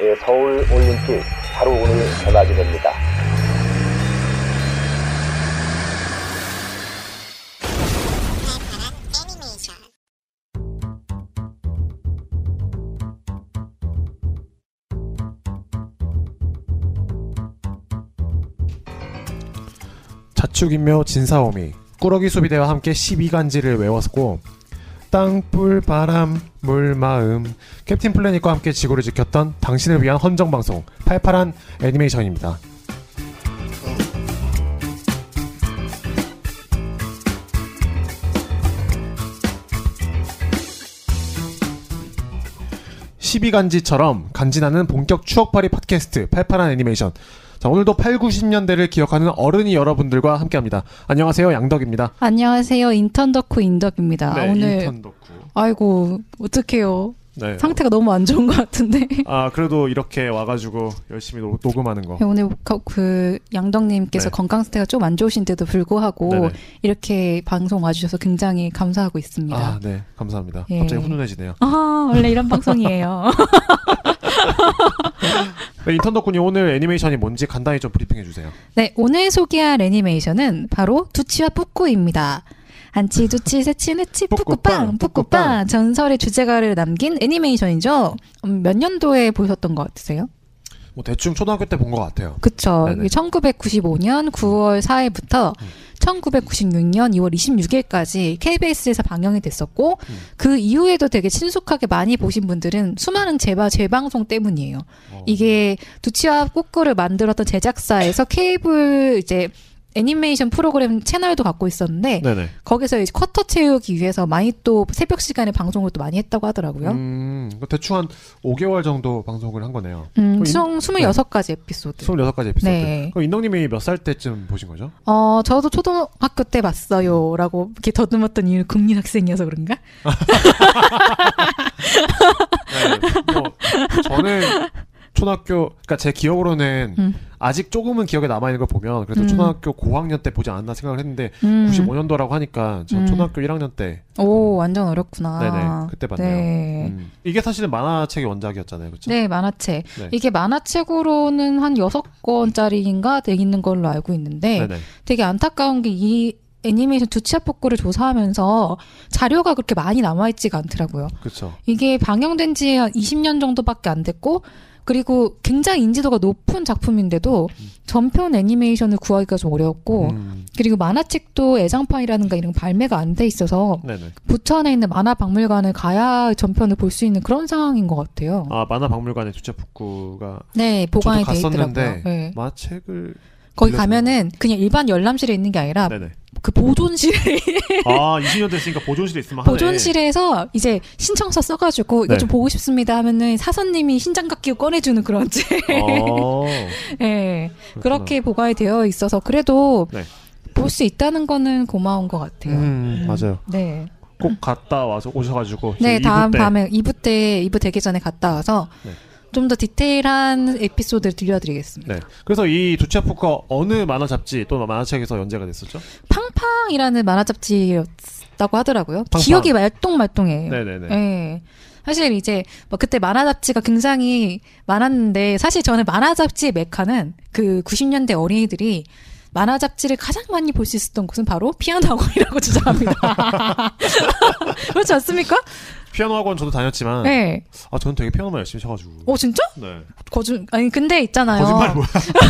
예, 서울 올림픽 바로 오늘 개막이 됩니다. 자축인묘 진사오미 꾸러기 수비대와 함께 12간지를 외웠고 땅불 바람 물 마음 캡틴 플래닛과 함께 지구를 지켰던 당신을 위한 헌정 방송 팔팔한 애니메이션입니다. (12간지처럼) 간지나는 본격 추억팔이 팟캐스트 팔팔한 애니메이션 자, 오늘도 8, 90년대를 기억하는 어른이 여러분들과 함께 합니다. 안녕하세요. 양덕입니다. 안녕하세요. 인턴 덕후 인덕입니다. 네, 오늘 인턴 덕후. 아이고 어떡해요. 네. 상태가 너무 안 좋은 것 같은데. 아, 그래도 이렇게 와가지고 열심히 노, 녹음하는 거. 오늘 거- 그 양덕님께서 네. 건강 상태가 좀 안 좋으신데도 불구하고 네네. 이렇게 방송 와주셔서 굉장히 감사하고 있습니다. 아, 네. 감사합니다. 예. 갑자기 훈훈해지네요. 아, 원래 이런 방송이에요. 네, 인턴 덕후님 오늘 애니메이션이 뭔지 간단히 좀 브리핑해 주세요. 네, 오늘 소개할 애니메이션은 바로 두치와 뿌꾸입니다. 한치, 두치, 세치, 네치, 뿌꾸빵, 뿌꾸빵 전설의 주제가를 남긴 애니메이션이죠. 음, 몇 년도에 보셨던 것 같으세요? 뭐 대충 초등학교 때 본 것 같아요. 그쵸. 네네. 1995년 9월 4일부터 음. 1996년 2월 26일까지 KBS에서 방영이 됐었고 음. 그 이후에도 되게 친숙하게 많이 보신 분들은 수많은 재바 재방송 때문이에요. 어. 이게 두치와 꼬꾸를 만들었던 제작사에서 케이블 이제 애니메이션 프로그램 채널도 갖고 있었는데 네네. 거기서 이제 쿼터 채우기 위해서 많이 또 새벽 시간에 방송을 또 많이 했다고 하더라고요. 음, 그 대충 한 5개월 정도 방송을 한 거네요. 음, 인- 총 26가지 에피소드. 26가지 에피소드. 네. 그럼 인덕님이 몇 살 때쯤 보신 거죠? 어, 저도 초등학교 때 봤어요. 라고 이렇게 더듬었던 이유는 국민 학생이어서 그런가? 네. 뭐, 저는 초등학교, 그러니까 제 기억으로는 음. 아직 조금은 기억에 남아 있는 걸 보면 그래도 음. 초등학교 고학년 때 보지 않았나 생각을 했는데 음. 95년도라고 하니까 저 음. 초등학교 1학년 때 오, 완전 어렵구나. 네네 그때 봤네요. 네. 음. 이게 사실은 만화책의 원작이었잖아요, 그렇죠? 네, 만화책. 네. 이게 만화책으로는 한 6권짜리인가 돼 있는 걸로 알고 있는데 네네. 되게 안타까운 게이 애니메이션 두치아 폭구를 조사하면서 자료가 그렇게 많이 남아있지가 않더라고요. 그렇죠. 이게 방영된 지 한 20년 정도밖에 안 됐고 그리고 굉장히 인지도가 높은 작품인데도 전편 애니메이션을 구하기가 좀 어려웠고 음. 그리고 만화책도 애장판이라든가 이런 거 발매가 안 돼 있어서 네네. 부천에 있는 만화 박물관을 가야 전편을 볼 수 있는 그런 상황인 것 같아요. 아 만화 박물관에 주차 북구가 네, 보관이 돼 있더라고요. 네. 만화책을 거기. 가면은 그냥 일반 열람실에 있는 게 아니라 네네. 그 보존실에 아 20년 됐으니까 보존실에 있으면 하네. 보존실에서 이제 신청서 써가지고 이거 네. 좀 보고 싶습니다 하면은 사선님이 신장갑 끼고 꺼내주는 그런 책. 어, 네. 그렇게 보관이 되어 있어서 그래도 네. 볼수 있다는 거는 고마운 것 같아요. 음, 맞아요. 네. 꼭 갔다 와서 오셔가지고 네, 다음 밤에 2부 때 2부 되기 전에 갔다 와서 네. 좀 더 디테일한 에피소드를 들려드리겠습니다. 네. 그래서 이 두치아프가 어느 만화 잡지 또는 만화책에서 연재가 됐었죠? 팡팡이라는 만화 잡지였다고 하더라고요. 팡팡. 기억이 말똥말똥해요. 네네네. 네. 사실 이제 뭐 그때 만화 잡지가 굉장히 많았는데 사실 저는 만화 잡지의 메카는 그 90년대 어린이들이 만화 잡지를 가장 많이 볼 수 있었던 곳은 바로 피아노 학원이라고 주장합니다. 그렇지 않습니까? 피아노 학원 저도 다녔지만 네. 아 저는 되게 피아노만 열심히 쳐가지고. 어 진짜? 네. 거짓 아니 근데 있잖아요. 거짓말 뭐야?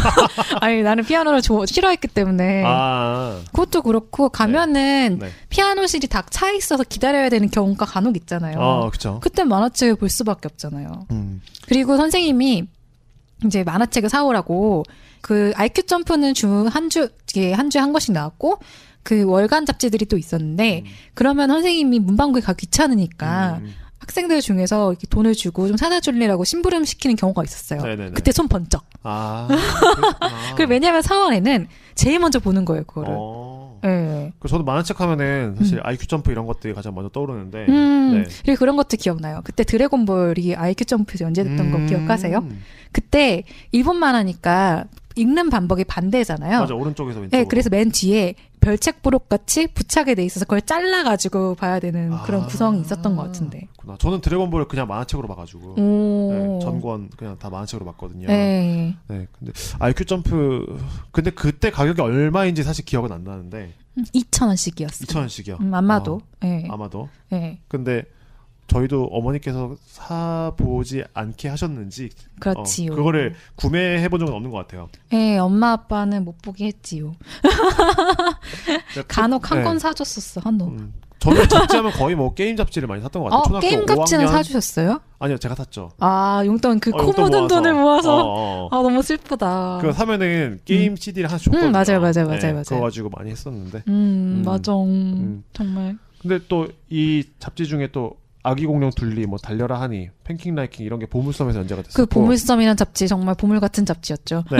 아니 나는 피아노를 좋아 싫어했기 때문에 아. 그것도 그렇고 가면은 네. 피아노실이 다 차 있어서 기다려야 되는 경우가 간혹 있잖아요. 아 그쵸. 그때 만화책을 볼 수밖에 없잖아요. 음. 그리고 선생님이 이제 만화책을 사오라고 그 IQ 점프는 주 한 주, 이게 한 주에 한 권씩 나왔고 그 월간 잡지들이 또 있었는데 그러면 선생님이 문방구에 가기 귀찮으니까 음. 학생들 중에서 이렇게 돈을 주고 좀 사다 줄래라고 심부름 시키는 경우가 있었어요. 네네네. 그때 손 번쩍. 아. 그 왜냐면 사원에는 제일 먼저 보는 거예요, 그거를. 어. 예. 그 저도 만화책 하면은 사실 IQ 점프 이런 것들이 가장 먼저 떠오르는데. 음, 네. 그리고 그런 것도 기억나요. 그때 드래곤볼이 IQ 점프에서 연재됐던 거 음. 기억하세요? 그때 일본 만화니까 읽는 반복이 반대잖아요. 맞아 오른쪽에서 왼쪽. 네, 그래서 맨 뒤에 별책 부록 같이 부착이 돼 있어서 그걸 잘라가지고 봐야 되는 그런 아. 구성이 있었던 것 같은데. 그렇구나. 저는 드래곤볼을 그냥 만화책으로 봐가지고 오. 네, 전권 그냥 다 만화책으로 봤거든요. 네. 네, 근데 IQ 점프 근데 그때 가격이 얼마인지 사실 기억은 안 나는데 2,000원씩이었어요. 2천 원씩이요. 음, 아마도. 네. 아마도. 네. 근데 저희도 어머니께서 사 보지 않게 하셨는지 그렇지요. 어, 그거를 구매해 본 적은 없는 것 같아요. 네, 엄마 아빠는 못 보게 했지요. 간혹 한 네. 건 사줬었어, 한도. 음, 저는 잡지하면 거의 뭐 게임 잡지를 많이 샀던 것 같아요. 어, 초등학교 게임 잡지는 5학년? 사주셨어요? 아니요, 제가 샀죠. 아, 용돈 그 어, 용돈 코 묻은 돈을 모아서. 어, 어, 어. 아, 너무 슬프다. 그거 사면은 게임 CD를 하나씩 줬거든요. 음, 맞아요, 맞아요, 맞아요, 맞아요. 그거 가지고 많이 했었는데. 음, 음. 맞아. 음, 음. 정말. 근데 또 이 잡지 중에 또 아기 공룡 둘리, 뭐 달려라 하니, 팬킹 라이킹 이런 게 보물섬에서 연재가 됐었고. 그 보물섬이란 잡지 정말 보물 같은 잡지였죠. 네.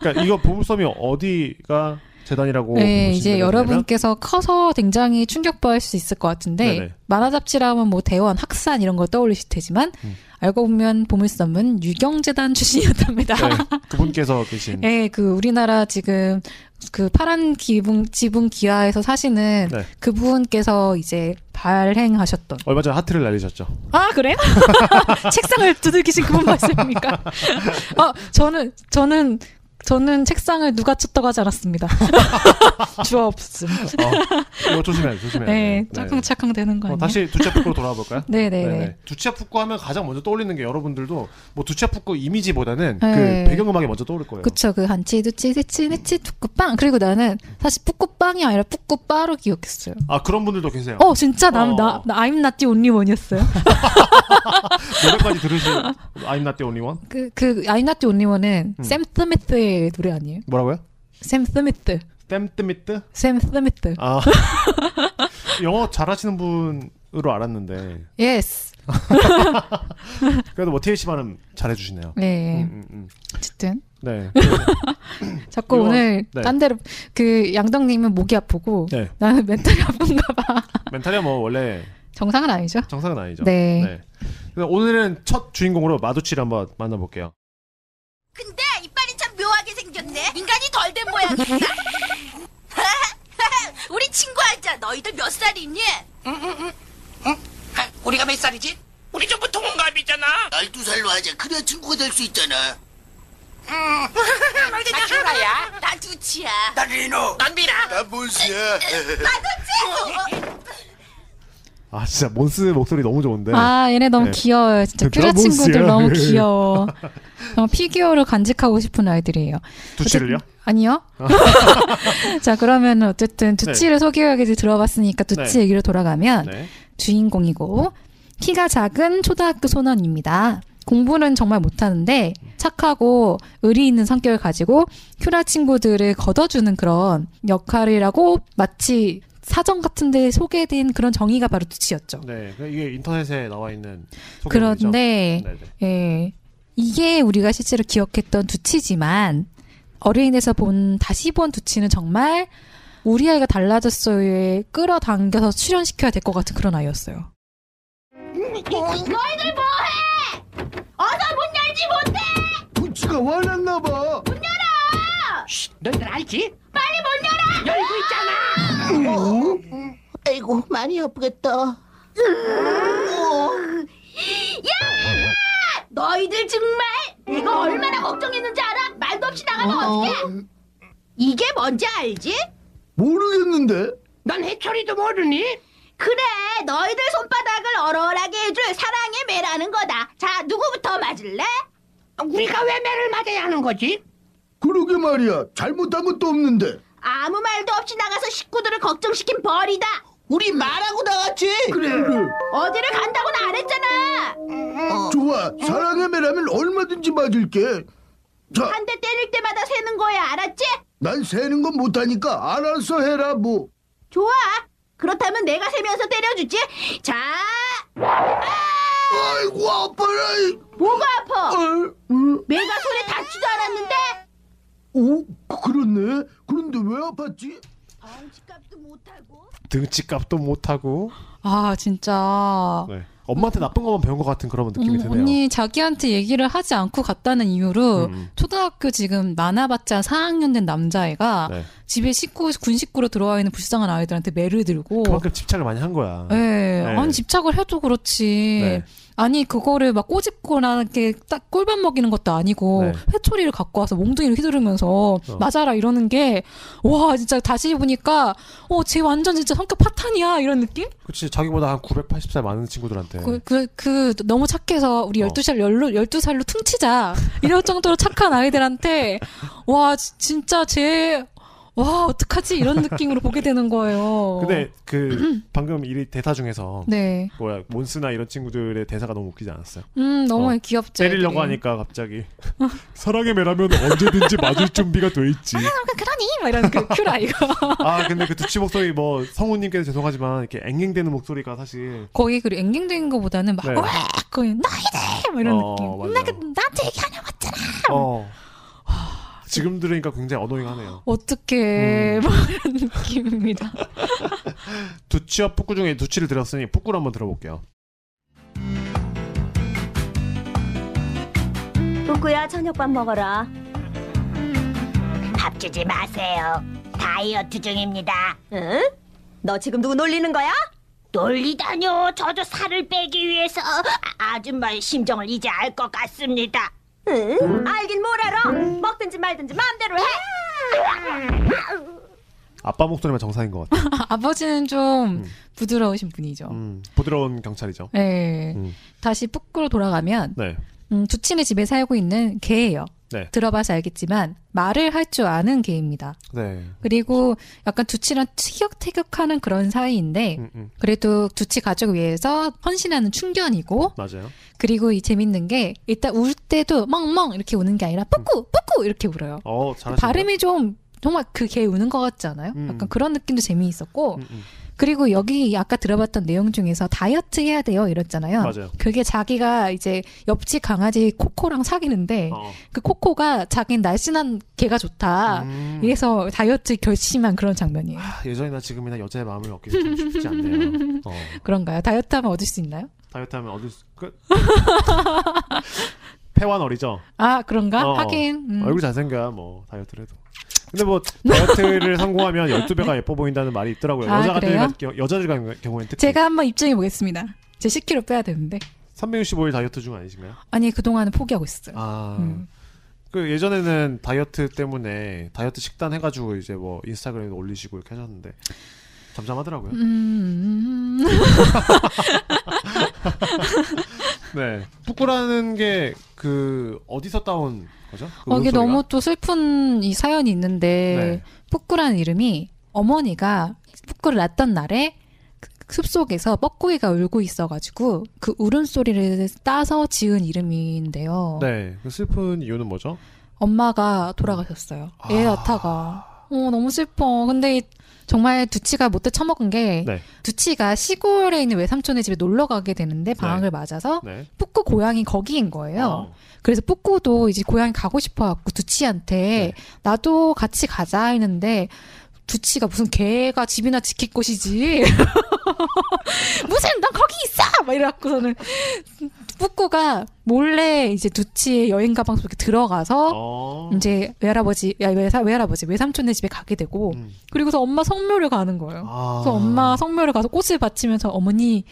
그러니까 이거 보물섬이 어디가 재단이라고 네, 이제 여러분께서 커서 굉장히 충격받을 수 있을 것 같은데 네네. 만화 잡지라면 뭐 대원, 학산 이런 거 떠올리실 테지만 음. 알고 보면 보물섬은 유경재단 출신이었답니다. 네, 그분께서 계신 네, 그 우리나라 지금 그 파란 기분 지붕 기아에서 사시는 네. 그분께서 이제 발행하셨던 얼마 전에 하트를 날리셨죠. 아 그래요? 책상을 두들기신 그분 말씀입니까? 어 저는 저는 저는 책상을 누가 쳤다고 하지 않았습니다. 주어 없음. 어, 이거 조심해야 돼, 조심해야 돼. 네, 짝캉짝캉 되는 거 어, 아니에요? 다시 두치아 푸꾸로 돌아와 볼까요? 네네네. 두치아 푸꾸 하면 가장 먼저 떠올리는 게 여러분들도 뭐 두치아 푸꾸 이미지보다는 네. 그 배경음악이 먼저 떠오를 거예요. 그쵸, 그 한치, 두치, 세치, 네치, 뚜꾸빵. 그리고 나는 사실 뿌꾸빵이 아니라 뿌꾸빠로 기억했어요. 아 그런 분들도 계세요. 어, 진짜 나, 어. 나, 나 I'm not the only one이었어요. 노래까지 들으신 I'm not the only one? 그, 그 I'm not the only one은 음. 샘 스미스의 노래 아니에요? 뭐라고요? 샘 스미스. 댐뜨미뜨? 샘 스미스. 아 영어 잘하시는 분으로 알았는데 yes. 그래도 뭐 TH 발음 잘해주시네요. 네. 음, 음, 음. 어쨌든. 네. 자꾸 이거- 오늘 네. 딴 데로 그 양덕님은 목이 아프고 네. 나는 멘탈이 아픈가 봐. 멘탈이 뭐 원래 정상은 아니죠? 정상은 아니죠. 네. 그래서 오늘은 첫 주인공으로 마두치를 한번 만나볼게요. 근데 이빨이 참 묘하게 생겼네. 인간이 덜 된 모양이다. 우리 친구하자. 너희들 몇 살이니? 아, 우리가 몇 살이지? 우리 전부 동갑이잖아. 열두 살로 하자. 그래야 친구가 될 수 있잖아. 나 큐라야. 나 두치야. 나 리노. 난 미라. 나 몬스야. 아 진짜 몬스 목소리 너무 좋은데. 아, 얘네 너무 네. 귀여워요. 진짜 큐라 친구들. 너무 귀여워. 어, 피규어를 간직하고 싶은 아이들이에요. 두치를요? 아니요. 자, 그러면 어쨌든 두치를 소개하기 들어봤으니까 두치 네. 얘기로 돌아가면 네. 주인공이고 키가 작은 초등학교 소년입니다. 공부는 정말 못하는데 착하고 의리 있는 성격을 가지고 큐라 친구들을 걷어주는 그런 역할이라고 마치 사전 같은 데 소개된 그런 정의가 바로 두치였죠. 네. 그 이게 인터넷에 나와 있는. 그런데 네네. 예, 이게 우리가 실제로 기억했던 두치지만 어린이에서 본 다시 본 두치는 정말 우리 아이가 달라졌어요에 끌어당겨서 출연시켜야 될 것 같은 그런 아이였어요. 너희들 뭐해? 어서 문 열지 못해. 부치가 화났나 봐. 너희들 알지? 빨리 문 열어. 열고 있잖아. 아이고 많이 아프겠다. 너희들 정말 내가 얼마나 걱정했는지 알아? 말도 없이 나가면 어떡해? 이게 뭔지 알지? 모르겠는데. 넌 해철이도 모르니? 그래, 너희들 손바닥을 얼얼하게 해줄 사랑의 매라는 거다. 자, 누구부터 맞을래? 우리가 왜 매를 맞아야 하는 거지? 그러게 말이야. 잘못한 것도 없는데. 아무 말도 없이 나가서 식구들을 걱정시킨 벌이다. 우리 말하고 나갔지. 그래. 어디를 간다고는 안 했잖아. 좋아. 사랑의 매라면 얼마든지 맞을게. 자, 한 대 때릴 때마다 세는 거야, 알았지? 난 세는 건 못하니까 알아서 해라 뭐. 좋아. 그렇다면 내가 세면서 때려주지. 자, 아이고 아파라. 뭐가 아파? 어, 어, 내가 손에 닿지도 않았는데. 오, 그렇네. 그런데 왜 아팠지? 덩치값도 못하고. 등치값도 못하고 아 진짜 네. 엄마한테 나쁜 것만 배운 것 같은 그런 느낌이 음, 드네요. 언니 자기한테 얘기를 하지 않고 갔다는 이유로 음, 음. 초등학교 지금 많아봤자 4학년 된 남자애가 네. 집에 식구 군 식구로 들어와 있는 불쌍한 아이들한테 매를 들고 그만큼 집착을 많히 한 거야. 네. 네. 아니 집착을 해도 그렇지. 네. 아니 그거를 막 꼬집거나 이렇게 딱 꿀밥 먹이는 것도 아니고 네. 회초리를 갖고 와서 몽둥이를 휘두르면서 어. 맞아라 이러는 게 와 진짜 다시 보니까 어쟤 완전 진짜 성격 파탄이야 이런 느낌? 그치 자기보다 한 980살 많은 친구들한테. 그, 그, 그 너무 착해서 우리 어. 12살, 12살로 퉁치자 이럴 정도로 착한 아이들한테 와 지- 진짜 쟤 와 어떡하지 이런 느낌으로 보게 되는 거예요. 근데 그 방금 이 대사 중에서 네, 뭐야 몬스나 이런 친구들의 대사가 너무 웃기지 않았어요? 음 너무 어, 귀엽죠. 때리려고 애들이. 하니까 갑자기 사랑의 매라면 언제든지 맞을 준비가 돼 있지. 그러니 막 이런 그 큐라 이거 아 근데 그 두치 목소리 뭐 성우님께서 죄송하지만 이렇게 앵앵대는 목소리가 사실 거기 그 앵앵대는 것보다는 막 네. 와 거의 너희들 막 이런 어, 느낌. 나 그, 나한테 얘기 안 해봤잖아. 어 지금 들으니까 굉장히 어노잉하네요. 어떻게 음. 막 이런 느낌입니다. 두치와 뿌꾸 중에 두치를 들었으니 뿌꾸를 한번 들어볼게요. 뿌꾸야 저녁밥 먹어라. 밥 주지 마세요. 다이어트 중입니다. 응? 너 지금 누구 놀리는 거야? 놀리다뇨. 저도 살을 빼기 위해서 아- 아줌마의 심정을 이제 알 것 같습니다. 응? 알긴 뭘 알아? 먹든지 말든지 마음대로 해. 아빠 목소리만 정상인 것 같아. 아, 아버지는 좀 음. 부드러우신 분이죠. 음, 부드러운 경찰이죠. 네. 음. 다시 뿌꾸로 돌아가면 네. 음, 두친의 집에 살고 있는 개예요. 네. 들어봐서 알겠지만 말을 할 줄 아는 개입니다. 네. 그리고 약간 두치랑 티격태격하는 그런 사이인데 음, 음. 그래도 두치 가족을 위해서 헌신하는 충견이고 맞아요. 그리고 이 재밌는 게 일단 울 때도 멍멍 이렇게 우는 게 아니라 뿌꾸 뿌꾸 이렇게 울어요. 어. 발음이 좀 정말 그 개 우는 것 같지 않아요? 음. 약간 그런 느낌도 재미있었고 음, 음. 그리고 여기 아까 들어봤던 내용 중에서 다이어트 해야 돼요 이랬잖아요. 맞아요. 그게 자기가 이제 옆집 강아지 코코랑 사귀는데 어. 그 코코가 자기는 날씬한 개가 좋다. 음. 이래서 다이어트 결심한 그런 장면이에요. 아, 예전이나 지금이나 여자의 마음을 얻기 좀 쉽지 않네요. 어. 그런가요? 다이어트 하면 얻을 수 있나요? 다이어트 하면 얻을 수, 그, 폐완 어리죠? 아 그런가? 어. 하긴 음. 얼굴 잘생겨야 뭐 다이어트를 해도. 근데 뭐 다이어트를 성공하면 12배가 예뻐 보인다는 말이 있더라고요. 아, 여자들 여자들 같은 경우에는 특히 제가 한번 입증해 보겠습니다. 제 10kg 빼야 되는데 365일 다이어트 중 아니신가요? 아니 그 동안은 포기하고 있어요. 아. 음. 그 예전에는 다이어트 때문에 다이어트 식단 해가지고 이제 뭐 인스타그램에 올리시고 이렇게 하셨는데 잠잠하더라고요. 음, 네. 뿌꾸라는 게 그 어디서 따온 거죠? 그 어, 이게 울음소리가? 너무 또 슬픈 이 사연이 있는데 네. 뿌꾸라는 이름이 어머니가 뿌꾸를 낳던 날에 그 숲속에서 뻐꾸기가 울고 있어가지고 그 울음소리를 따서 지은 이름인데요. 네. 그 슬픈 이유는 뭐죠? 엄마가 돌아가셨어요. 애 아. 낳다가. 어, 너무 슬퍼. 근데 이- 정말 두치가 못돼 처먹은 게 네. 두치가 시골에 있는 외삼촌의 집에 놀러 가게 되는데 방학을 맞아서 네. 뿌꾸 고향이 거기인 거예요. 어. 그래서 뿌꾸도 이제 고향 가고 싶어 갖고 두치한테 네. 나도 같이 가자 했는데 두치가 무슨 개가 집이나 지킬 곳이지 무슨 넌 거기 있어 막 이래갖고서는 뿌꾸가 몰래 이제 두치의 여행 가방 속에 들어가서 어. 이제 외할아버지 야 외사 외할아버지 외삼촌네 집에 가게 되고 음. 그리고서 엄마 성묘를 가는 거예요. 아. 그래서 엄마 성묘를 가서 꽃을 바치면서 어머니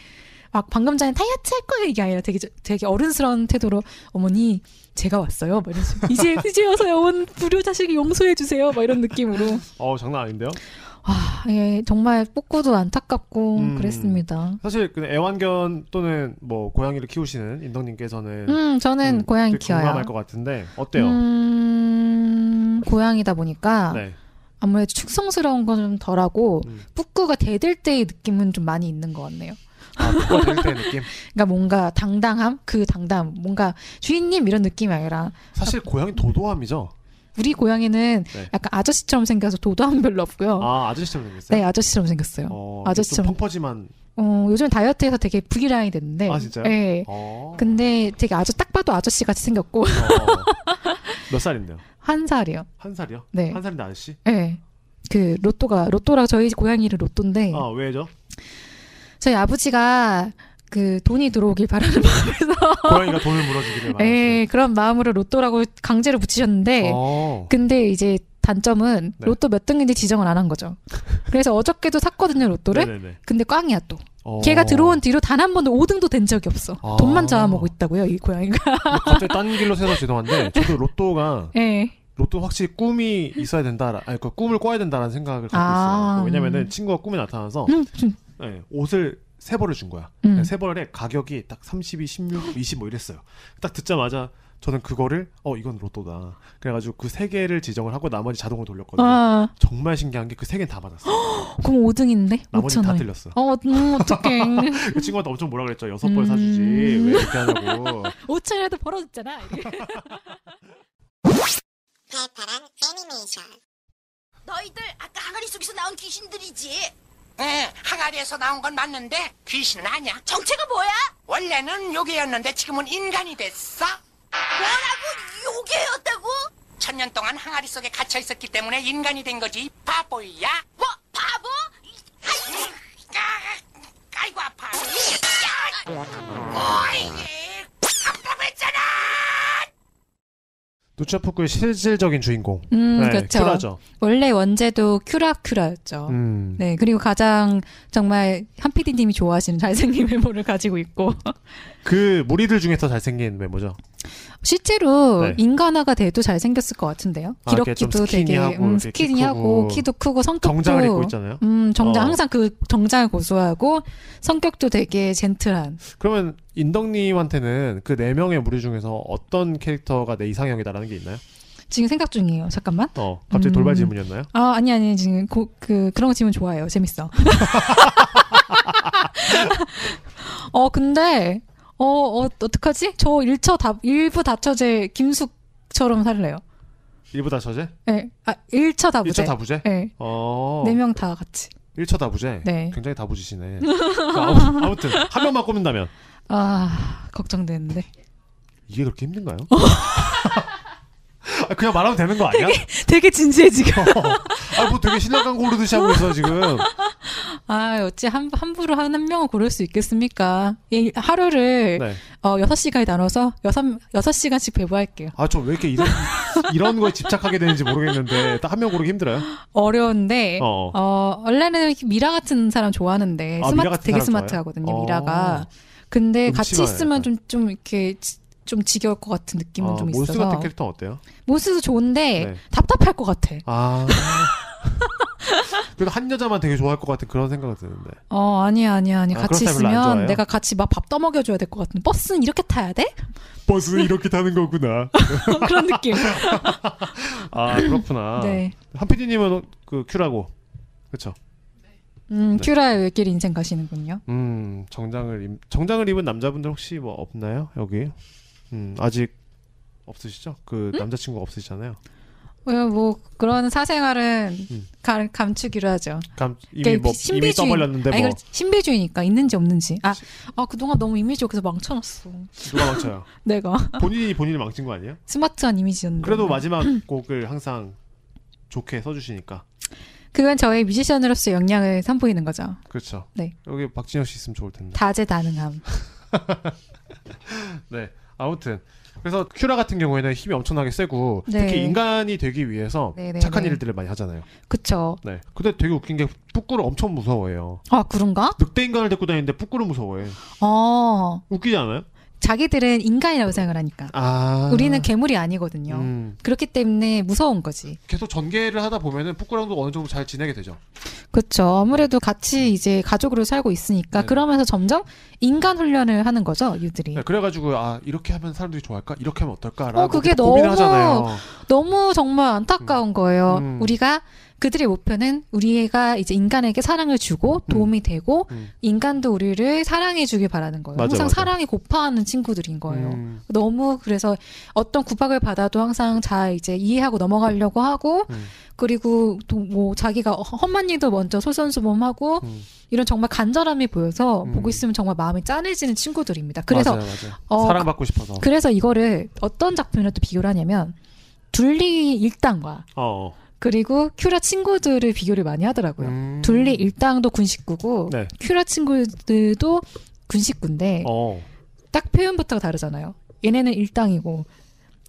막 방금 전에 다이어트 할 거예요 이게 아니라 되게 되게 어른스러운 태도로 어머니 제가 왔어요. 막 이러면서 이제 이제 와서 온 불효 자식이 용서해 주세요. 막 이런 느낌으로 어, 장난 아닌데요? 아, 예, 정말 뽑고도 안타깝고 음. 그랬습니다. 사실 그 애완견 또는 뭐 고양이를 키우시는 인덕님께서는 음, 저는 음, 고양이 키워요. 공감할 것 같은데 어때요? 음, 고양이다 보니까 네. 아무래도 축성스러운 건 좀 덜하고 음. 뿌꾸가 대들 때의 느낌은 좀 많이 있는 것 같네요. 아, 뿌꾸가 될때 느낌. 그러니까 뭔가 당당함, 그 당담, 뭔가 주인님 이런 느낌이 아니라 사실 고양이 도도함이죠. 우리 고양이는 네. 약간 아저씨처럼 생겨서 도도함 별로 없고요. 아, 아저씨처럼 생겼어요. 네, 아저씨처럼 생겼어요. 어, 아저씨처럼. 좀 펑퍼짐한. 어, 요즘 다이어트해서 되게 V라인이 됐는데. 아, 진짜요? 네. 어. 근데 되게 아주 딱 봐도 아저씨 같이 생겼고 어. 몇 살인데요? 한 살이요. 한 살이요? 네. 한 살인데 아저씨? 네. 그 로또가 로또라 저희 고양이를 로또인데 아, 왜죠? 저희 아버지가 그 돈이 들어오길 바라는 마음에서 고양이가 돈을 물어주기를. 예, 그런 마음으로 로또라고 강제로 붙이셨는데 어. 근데 이제 단점은 네. 로또 몇 등인지 지정을 안 한 거죠. 그래서 어저께도 샀거든요, 로또를. 네네네. 근데 꽝이야 또. 어. 걔가 들어온 뒤로 단 한 번도 5등도 된 적이 없어. 아. 돈만 잡아먹고 있다고요, 이 고양이가. 갑자기 딴 길로 새서 죄송한데 저도 로또가 예. 로또 확실히 꿈이 있어야 된다. 아니 그 꿈을 꿔야 된다라는 생각을 갖고 아. 있어요. 왜냐면은 친구가 꿈에 나타나서 음, 좀, 네, 옷을 세 벌을 준 거야. 음. 세 벌에 가격이 딱 32, 16, 20 뭐 이랬어요. 딱 듣자마자 저는 그거를 어 이건 로또다. 그래가지고 그 세 개를 지정을 하고 나머지 자동으로 돌렸거든요. 아, 정말 신기한 게 그 세 개는 다 받았어 요. 그럼 5등인데? 나머지 5천 다 원. 틀렸어. 어, 음, 어떡해. 그 친구한테 엄청 뭐라 그랬죠. 여섯 벌 음. 사주지 왜 이렇게 하냐고. 5천이라도 벌어줬잖아. 팔팔한 애니메이션 너희들 아까 항아리 속에서 나온 귀신들이지. 에, 항아리에서 나온 건 맞는데 귀신은 아니야. 정체가 뭐야? 원래는 요괴였는데 지금은 인간이 됐어. 뭐라고 요괴였다고? 천년 동안 항아리 속에 갇혀 있었기 때문에 인간이 된 거지. 바보야. 뭐 바보? 아이고, 아, 아이고 아파. 어이, 아프다고 했잖아. 누차푸크의 실질적인 주인공. 음, 네, 그렇죠. 큐라죠. 원래 원제도 큐라큐라였죠. 음. 네, 그리고 가장 정말 한 PD님이 좋아하시는 잘생긴 외모를 가지고 있고 그 무리들 중에서 잘생긴 외모죠. 실제로 네. 인간화가 돼도 잘생겼을 것 같은데요. 아, 기럭기도 되게 음, 스키니하고 키도 크고 성격도 정장을 입고 있잖아요. 음, 정장 어. 항상 그 정장을 고수하고 성격도 되게 젠틀한. 그러면 인덕님한테는 그 네 명의 무리 중에서 어떤 캐릭터가 내 이상형이다라는 게 있나요? 지금 생각 중이에요. 잠깐만. 어, 갑자기 음. 돌발 질문이었나요? 아, 아니 아니 지금 고, 그 그런 거 질문 좋아해요. 재밌어. 어, 근데 어, 어 어떡하지? 저 1처 다 일부 다처제 김숙처럼 살래요. 일부 다처제? 네. 아, 1처 다부제. 1차 다부제? 네. 어. 네명 다 같이. 1차 다부제? 네. 굉장히 다부지시네. 아무- 아무튼 한 명만 꼽는다면 아, 걱정되는데. 이게 그렇게 힘든가요? 아, 그냥 말하면 되는 거 아니야? 되게 진지해 지금. 아, 뭐 되게 신랑 광 고르듯이 하고 있어 지금. 아, 어찌 한, 함부로 한, 한 명을 고를 수 있겠습니까? 이 하루를, 네. 어, 6시간에 나눠서 6, 6시간씩 배부할게요. 아, 저 왜 이렇게 이런 이런 거에 집착하게 되는지 모르겠는데 딱 한 명 고르기 힘들어요? 어려운데, 어. 어, 원래는 미라 같은 사람 좋아하는데, 아, 스마트, 되게 사람 스마트 하거든요, 좋아해요? 미라가. 근데 같이 있으면 약간. 좀, 좀 이렇게, 지- 좀 지겨울 것 같은 느낌은 어, 좀 몬스 있어서. 같은 캐릭터 어때요? 몬스도 좋은데, 네. 답답할 것 같아. 아. 그래도 한 여자만 되게 좋아할 것 같은 그런 생각이 드는데. 어, 아니야, 아니야, 아니야. 아, 같이 있으면? 내가 같이 막 밥 떠먹여줘야 될 것 같은. 버스는 이렇게 타야 돼? 버스는 이렇게 타는 거구나. 그런 느낌. 아, 그렇구나. 네. 한 PD님은 그 큐라고. 그쵸? 음, 네. 큐라의 외길 인생 가시는군요. 음, 정장을 입, 정장을 입은 남자분들 혹시 뭐 없나요? 여기? 음, 아직 없으시죠? 그 남자친구 없으시잖아요. 어, 뭐 그런 사생활은 음. 가, 감추기로 하죠. 감, 이미 그러니까 뭐 이미 신비주의- 떠벌렸는데 아니, 뭐 그렇지. 신비주의니까 있는지 없는지. 아, 아 그동안 너무 이미지 여기서 망쳐놨어. 누가 망쳐요? 내가 본인이 본인을 망친 거 아니에요? 스마트한 이미지였는데. 그래도 마지막 곡을 항상 좋게 써주시니까 그건 저의 뮤지션으로서 역량을 선보이는 거죠. 그렇죠. 네. 여기 박진영 씨 있으면 좋을 텐데. 다재다능함. 네. 아무튼 그래서 큐라 같은 경우에는 힘이 엄청나게 세고 네. 특히 인간이 되기 위해서 네, 네, 착한 네. 일들을 많이 하잖아요. 그쵸. 네. 근데 되게 웃긴 게 뿌꾸를 엄청 무서워해요. 아 그런가? 늑대 인간을 데리고 다니는데 뿌꾸를 무서워해. 어 웃기지 않아요? 자기들은 인간이라고 생각을 하니까. 아. 우리는 괴물이 아니거든요. 음, 그렇기 때문에 무서운 거지. 계속 전개를 하다 보면은 뿌꾸랑도 어느 정도 잘 지내게 되죠. 그렇죠. 아무래도 같이 이제 가족으로 살고 있으니까 네. 그러면서 점점 인간 훈련을 하는 거죠, 유들이. 네, 그래가지고 아 이렇게 하면 사람들이 좋아할까? 이렇게 하면 어떨까라고 어, 그게 너무 하잖아요. 너무 정말 안타까운 거예요. 음. 우리가 그들의 목표는 우리가 이제 인간에게 사랑을 주고 도움이 되고 음. 인간도 우리를 사랑해 주길 바라는 거예요. 맞아, 항상 맞아. 사랑이 고파하는 친구들인 거예요. 음, 너무 그래서 어떤 구박을 받아도 항상 잘 이제 이해하고 넘어가려고 하고 음. 그리고 또 뭐 자기가 험한 일도 먼저 솔선수범하고 음. 이런 정말 간절함이 보여서 음. 보고 있으면 정말 마음이 짠해지는 친구들입니다. 그래서 맞아요, 맞아요. 어, 사랑받고 싶어서. 그래서 이거를 어떤 작품이랑 또 비교를 하냐면 둘리 일당과 어, 그리고 큐라 친구들을 비교를 많이 하더라고요. 음. 둘리 일당도 군 식구고 네. 큐라 친구들도 군 식구인데 어. 딱 표현부터가 다르잖아요. 얘네는 일당이고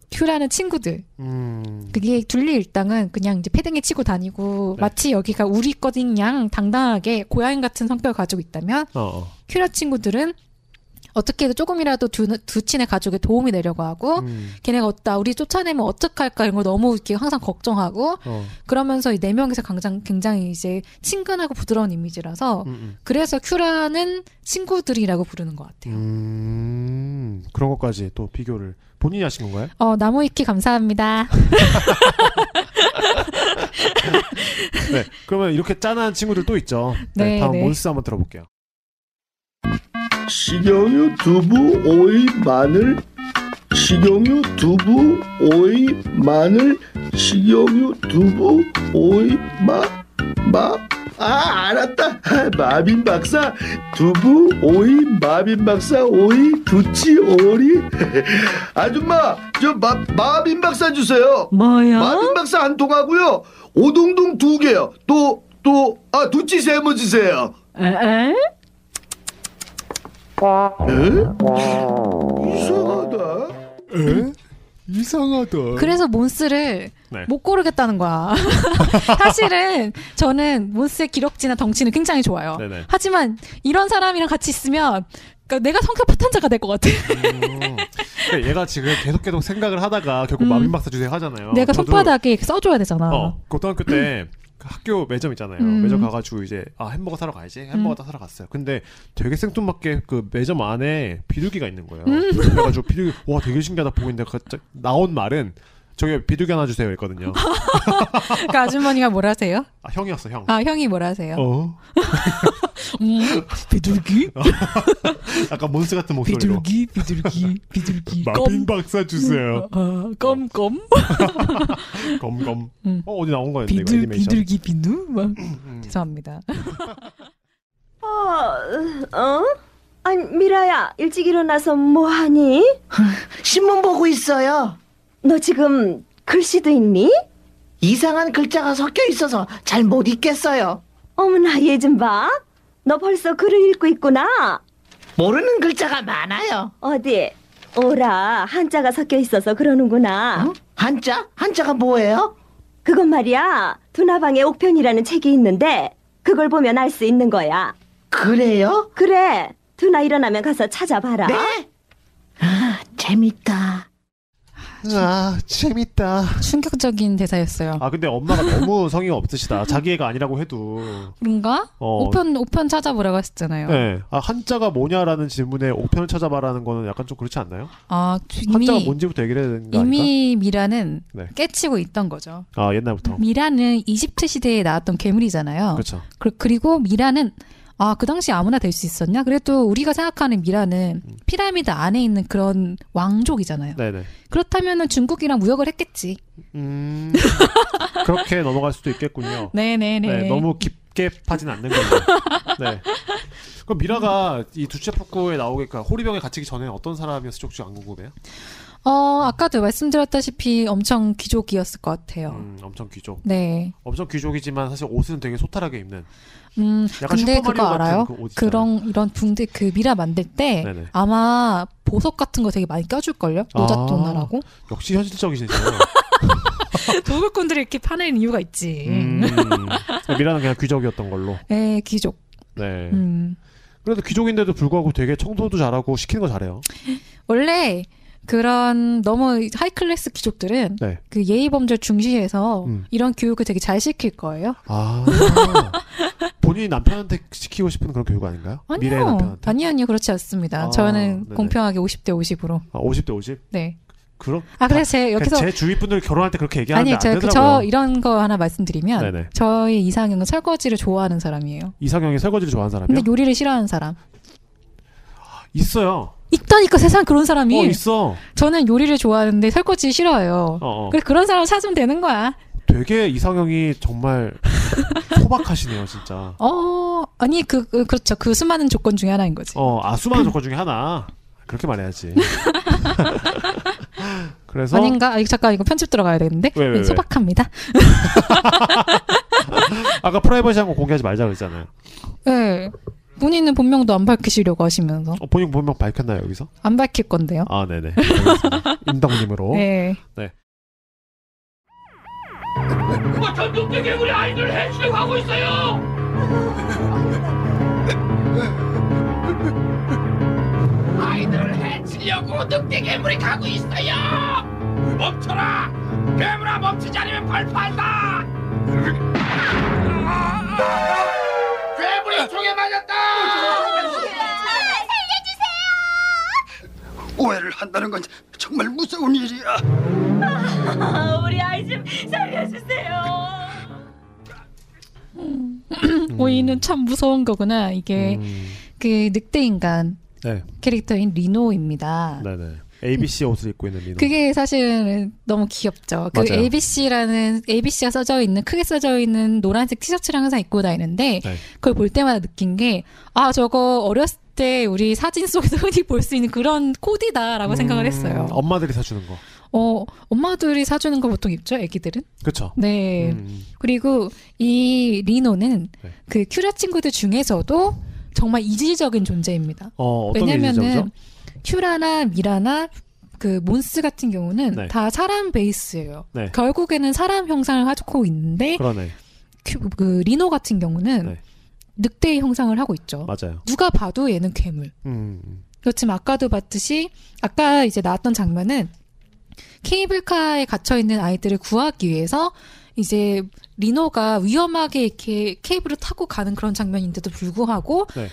큐라는 친구들. 음. 그게 둘리 일당은 그냥 이제 패딩에 치고 다니고 네. 마치 여기가 우리 거인 양 당당하게 고양이 같은 성격을 가지고 있다면 어, 어. 큐라 친구들은 어떻게든 조금이라도 두, 두 친의 가족에 도움이 되려고 하고 음. 걔네가 어따 우리 쫓아내면 어떡할까 이런 거 너무 이렇게 항상 걱정하고 어. 그러면서 이 네 명이서 굉장히, 굉장히 이제 친근하고 부드러운 이미지라서 음, 음. 그래서 큐라는 친구들이라고 부르는 것 같아요. 음. 그런 것까지 또 비교를 본인이 하신 건가요? 어 나무위키 감사합니다. 네. 그러면 이렇게 짠한 친구들 또 있죠. 네. 네, 다음 네. 몬스 한번 들어볼게요. 식용유, 두부, 오이, 마늘. 식용유, 두부, 오이, 마늘. 식용유, 두부, 오이, 마, 마. 아, 알았다. 아, 마빈 박사. 두부, 오이, 마빈 박사, 오이, 두치, 오리. 아줌마, 저 마, 마빈 박사 주세요. 뭐야? 마빈 박사 한 통하고요. 오동동 두 개요. 또, 또, 아, 두치 세모 주세요. 에? 에? 이상하다. 에? 이상하다. 그래서 몬스를 네. 못 고르겠다는 거야. 사실은 저는 몬스의 기럭지나 덩치는 굉장히 좋아요. 네네. 하지만 이런 사람이랑 같이 있으면 그러니까 내가 성격 파탄자가 될 것 같아. 음. 그러니까 얘가 지금 계속 계속 생각을 하다가 결국 음. 마빈 박사 주제 하잖아요. 내가 손바닥에 이렇게 써줘야 되잖아. 어, 고등학교 때그 학교 매점 있잖아요. 음. 매점 가가지고 이제 아 햄버거 사러 가야지. 햄버거 다 사러 갔어요. 근데 되게 생뚱맞게 그 매점 안에 비둘기가 있는 거예요. 음. 그래가지고 비둘기 와 되게 신기하다 보고 있는데 갑자기 나온 말은 저기 비둘기 하나 주세요 했거든요. 그러니까 아주머니가 뭐라 하세요? 아 형이었어 형. 아 형이 뭐라 하세요? 어? 음, 비둘기? 약간 몬스 같은 목소리로. 비둘기, 비둘기, 비둘기. 마빈 박사 주세요. 어, 껌껌. 검검. 음. 어 어디 나온 거였는데 이거 비둘 애니메이션. 비둘기 비누. 막. 음. 죄송합니다. 어, 어? 아니, 미라야, 일찍 일어나서 뭐 하니? 신문 보고 있어요. 너 지금 글씨도 읽니? 이상한 글자가 섞여 있어서 잘 못 읽겠어요. 어머나, 얘 좀 봐. 너 벌써 글을 읽고 있구나. 모르는 글자가 많아요. 어디? 오라, 한자가 섞여 있어서 그러는구나. 어? 한자? 한자가 뭐예요? 그건 말이야. 두나방의 옥편이라는 책이 있는데 그걸 보면 알 수 있는 거야. 그래요? 그래. 두나 일어나면 가서 찾아봐라. 네? 아, 재밌다. 아 재밌다. 충격적인 대사였어요. 아 근데 엄마가 너무 성의 없으시다. 자기 애가 아니라고 해도. 그런가? 어. 오편 오편 찾아보라고 했었잖아요. 네. 아 한자가 뭐냐라는 질문에 옥편을 찾아봐라는 거는 약간 좀 그렇지 않나요? 아 한자가 이미 뭔지부터 얘기를 해야 되는 거 아닐까? 이미 미라는 네. 깨치고 있던 거죠. 아 옛날부터. 미라는 이집트 시대에 나왔던 괴물이잖아요. 그렇죠. 그, 그리고 미라는 아, 그 당시 아무나 될 수 있었냐? 그래도 우리가 생각하는 미라는 피라미드 안에 있는 그런 왕족이잖아요. 네네. 그렇다면은 중국이랑 무역을 했겠지. 음 그렇게 넘어갈 수도 있겠군요. 네네네. 네, 너무 깊게 파진 않는 걸로. 네. 그럼 미라가 이 두체포크에 나오니까 호리병에 갇히기 전에 어떤 사람이었을지 혹시 안 궁금해요? 어, 아까도 말씀드렸다시피 엄청 귀족이었을 것 같아요. 음, 엄청 귀족. 네. 엄청 귀족이지만 사실 옷은 되게 소탈하게 입는. 음, 약간 근데 그거 알아요? 그. 그런 이런 붕대 그 미라 만들 때 네네. 아마 보석 같은 거 되게 많이 껴줄 걸요? 노잣돈나라고 역시 현실적이시네요. 도굴꾼들이 이렇게 파는 이유가 있지. 음, 미라는 그냥 귀족이었던 걸로. 네, 귀족. 네. 음. 그래도 귀족인데도 불구하고 되게 청소도 잘하고 시키는 거 잘해요. 원래 그런 너무 high class 귀족들은 네. 그 예의 범절 중시해서 음. 이런 교육을 되게 잘 시킬 거예요. 아. 본인이 남편한테 시키고 싶은 그런 교육 아닌가요? 아니요. 남편한테. 아니요, 아니요. 그렇지 않습니다. 아, 저는 네네. 공평하게 50대 50으로. 아, 50대 50? 네. 그럼 아, 그래서 제 여기서 제 주위 분들 결혼할 때 그렇게 얘기하는데 아니, 안 저, 그. 저 이런 거 하나 말씀드리면 네네. 저희 이상형은 설거지를 좋아하는 사람이에요. 이상형이 설거지를 좋아하는 사람이요? 근데 요리를 싫어하는 사람. 있어요. 있다니까 세상 그런 사람이. 어, 있어. 저는 요리를 좋아하는데 설거지 싫어해요. 어, 어. 그래 그런 사람 찾으면 되는 거야. 되게 이상형이 정말 소박하시네요, 진짜. 어 아니 그, 그 그렇죠 그 수많은 조건 중에 하나인 거지. 어, 아, 수많은 조건 중에 하나. 그렇게 말해야지. 그래서 아닌가? 아, 잠깐 이거 편집 들어가야 되는데 왜, 왜, 왜? 소박합니다. 아까 프라이버시한 거 공개하지 말자 그랬잖아요. 네. 본인은 본명도 안 밝히시려고 하시면서 어, 본인 본명 밝혔나요 여기서? 안 밝힐 건데요. 아 네네. 임덕님으로. 네. 뭐 전동대 괴물이 아이들 해치려고 있어요. 아이들을 해치려고 늑대 괴물이 가고 있어요. 멈춰라. 괴물아 멈추지 않으면 발파한다. 괴물이 총에 맞았다. 오해를 한다는 건 정말 무서운 일이야. 우리 아이 좀 살려주세요. 오이는 참 무서운 거구나. 이게 음, 그 늑대 인간 네. 캐릭터인 리노입니다. 네네. ABC 옷을 입고 있는 민호. 그게 사실 너무 귀엽죠. 그 맞아요. ABC라는 ABC가 써져 있는 크게 써져 있는 노란색 티셔츠를 항상 입고 다니는데 네. 그걸 볼 때마다 느낀 게 아 저거 어렸을 때 우리 사진 속에서 흔히 볼 수 있는 그런 코디다라고 생각을 했어요. 음, 엄마들이 사주는 거. 어 엄마들이 사주는 걸 보통 입죠, 애기들은. 그쵸. 네. 음, 그리고 이 리노는 네. 그 큐라 친구들 중에서도 정말 이질적인 존재입니다. 어, 왜냐면은? 큐라나 미라나 그 몬스 같은 경우는 네. 다 사람 베이스예요. 네. 결국에는 사람 형상을 가지고 있는데 그러네. 큐, 그 리노 같은 경우는 네. 늑대의 형상을 하고 있죠. 맞아요. 누가 봐도 얘는 괴물. 음, 음. 그렇지만 아까도 봤듯이 아까 이제 나왔던 장면은 케이블카에 갇혀 있는 아이들을 구하기 위해서 이제 리노가 위험하게 이렇게 케이블을 타고 가는 그런 장면인데도 불구하고 네.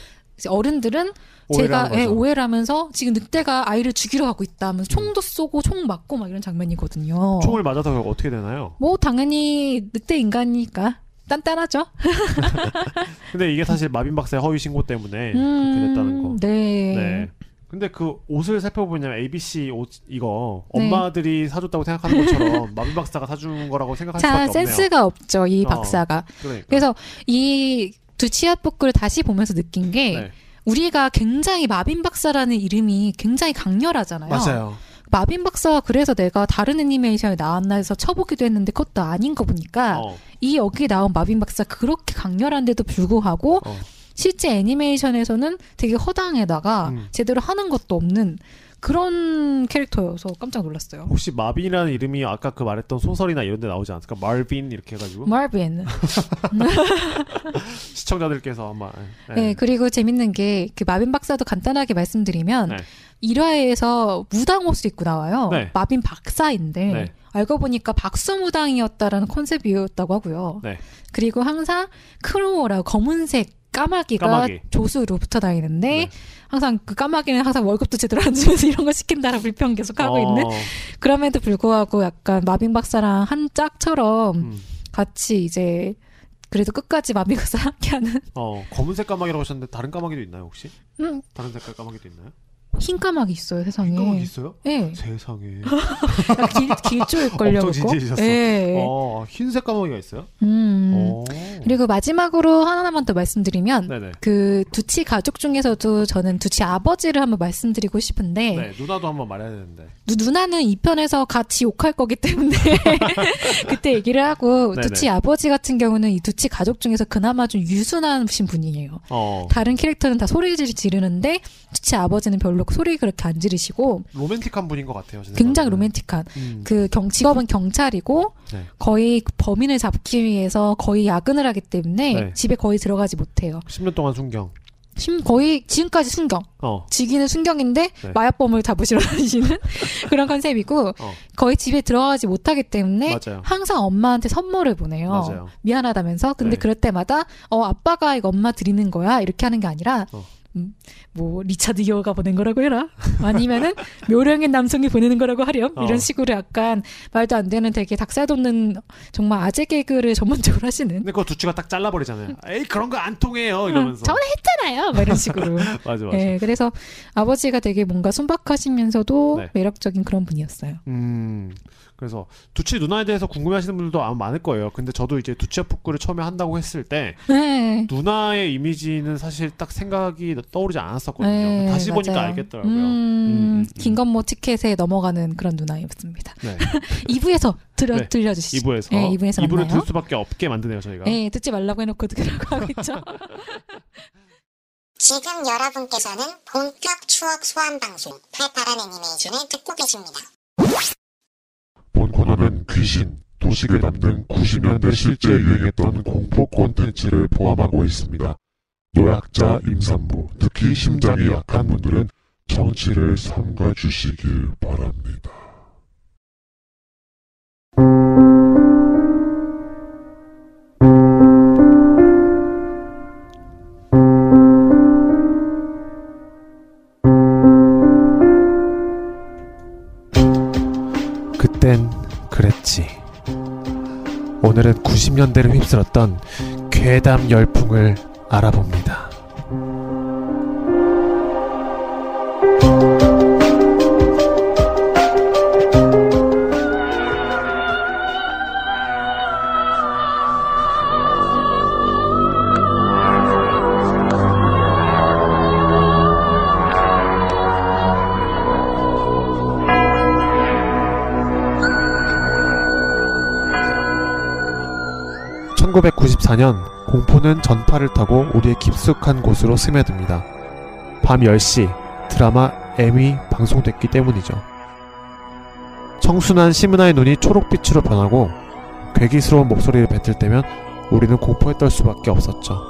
어른들은 제가 예. 오해를 하면서 지금 늑대가 아이를 죽이러 가고 있다 하면서 총도 쏘고 총 맞고 막 이런 장면이거든요. 총을 맞아서 어떻게 되나요? 뭐 당연히 늑대 인간이니까 단단하죠. 근데 이게 사실 마빈 박사의 허위 신고 때문에 음, 그렇게 됐다는 거. 네. 네. 근데 그 옷을 살펴보면 ABC 옷 이거 네. 엄마들이 사줬다고 생각하는 것처럼 마빈 박사가 사준 거라고 생각할 자, 수밖에 없네요. 센스가 없죠, 이 어. 박사가. 그러니까. 그래서 이 두치아복구를 다시 보면서 느낀 게 네. 우리가 굉장히 마빈 박사라는 이름이 굉장히 강렬하잖아요. 맞아요. 마빈 박사가 그래서 내가 다른 애니메이션에 나왔나 해서 쳐보기도 했는데 그것도 아닌 거 보니까 어, 이 여기 나온 마빈 박사 그렇게 강렬한데도 불구하고 어. 실제 애니메이션에서는 되게 허당에다가 음. 제대로 하는 것도 없는 그런 캐릭터여서 깜짝 놀랐어요. 혹시 마빈이라는 이름이 아까 그 말했던 소설이나 이런 데 나오지 않을까? 말빈 이렇게 해가지고 마빈. 시청자들께서 아마 네. 그리고 재밌는 게 그 마빈 박사도 간단하게 말씀드리면 네. 1화에서 무당 옷을 입고 나와요. 네. 마빈 박사인데 네. 알고 보니까 박수 무당이었다라는 컨셉이었다고 하고요. 네. 그리고 항상 크로워라고 검은색 까마귀가 까마귀. 조수로 붙어 다니는데 네. 항상 그 까마귀는 항상 월급도 제대로 안 주면서 이런 거 시킨다라 불평 계속 하고 어, 있는 그럼에도 불구하고 약간 마빈 박사랑 한 짝처럼 음. 같이 이제 그래도 끝까지 마빈 박사 함께하는 어, 검은색 까마귀라고 하셨는데 다른 까마귀도 있나요 혹시? 음, 다른 색깔 까마귀도 있나요? 흰 까마귀 있어요 세상에. 까마귀 있어요? 네. 세상에. 길, 길조일 걸요. 엄청? 진지해지셨어. 네. 어, 흰색 까마귀가 있어요? 음. 오. 그리고 마지막으로 하나만 더 말씀드리면 네네. 그 두치 가족 중에서도 저는 두치 아버지를 한번 말씀드리고 싶은데 네, 누나도 한번 말해야 되는데. 누, 누나는 이 편에서 같이 욕할 거기 때문에 그때 얘기를 하고 네네. 두치 아버지 같은 경우는 이 두치 가족 중에서 그나마 좀 유순하신 분이에요. 어, 다른 캐릭터는 다 소리 지르는데 두치 아버지는 별로 소리 그렇게 안 지르시고 로맨틱한 분인 것 같아요. 제 굉장히. 로맨틱한 음. 그 경, 직업은 경찰이고 네. 거의 그 범인을 잡기 위해서 거의 야근을 하기 때문에 네. 집에 거의 들어가지 못해요. 10년 동안 순경. 심- 거의 지금까지 순경. 어, 직위는 순경인데 네. 마약범을 잡으시러 다니시는 그런 컨셉이고 어, 거의 집에 들어가지 못하기 때문에 맞아요. 항상 엄마한테 선물을 보내요. 맞아요. 미안하다면서 근데 네. 그럴 때마다 어 아빠가 이거 엄마 드리는 거야 이렇게 하는 게 아니라 어. 음, 뭐 리차드 기어가 보낸 거라고 해라 아니면은 묘령의 남성이 보내는 거라고 하렴 어. 이런 식으로 약간 말도 안 되는 되게 닭살 돋는 정말 아재 개그를 전문적으로 하시는 근데 그거 두치가 딱 잘라버리잖아요. 에이 그런 거 안 통해요 이러면서. 저는 했잖아요 막 이런 식으로 맞아 맞아. 네, 그래서 아버지가 되게 뭔가 순박하시면서도 네. 매력적인 그런 분이었어요. 음 그래서 두치 누나에 대해서 궁금해하시는 분들도 아마 많을 거예요. 근데 저도 이제 두치와 푸꾸를 처음에 한다고 했을 때 네. 누나의 이미지는 사실 딱 생각이 떠오르지 않았었거든요. 네, 다시 보니까 맞아요. 알겠더라고요. 음, 김건모 티켓에 넘어가는 그런 누나였습니다. 네. 2부에서 들려, 네. 들려주시죠. 2부에서 네, 2부에서 2부를 만나요. 들 수밖에 없게 만드네요 저희가. 네, 듣지 말라고 해놓고 들으라고 하고 있죠. 지금 여러분께서는 본격 추억 소환 방송 팔팔한 애니메이션을 듣고 계십니다. 본 코너는 귀신, 도시괴담 등 90년대 실제 유행했던 공포 콘텐츠를 포함하고 있습니다. 노약자, 임산부, 특히 심장이 약한 분들은 정치를 삼가 주시길 바랍니다. 그땐 그랬지. 오늘은 90년대를 휩쓸었던 괴담 열풍을 알아봅니다. (1994년) 공포는 전파를 타고 우리의 깊숙한 곳으로 스며듭니다. 밤 10시 드라마 M이 방송됐기 때문이죠. 청순한 시문화의 눈이 초록빛으로 변하고 괴기스러운 목소리를 뱉을 때면 우리는 공포에 떨 수밖에 없었죠.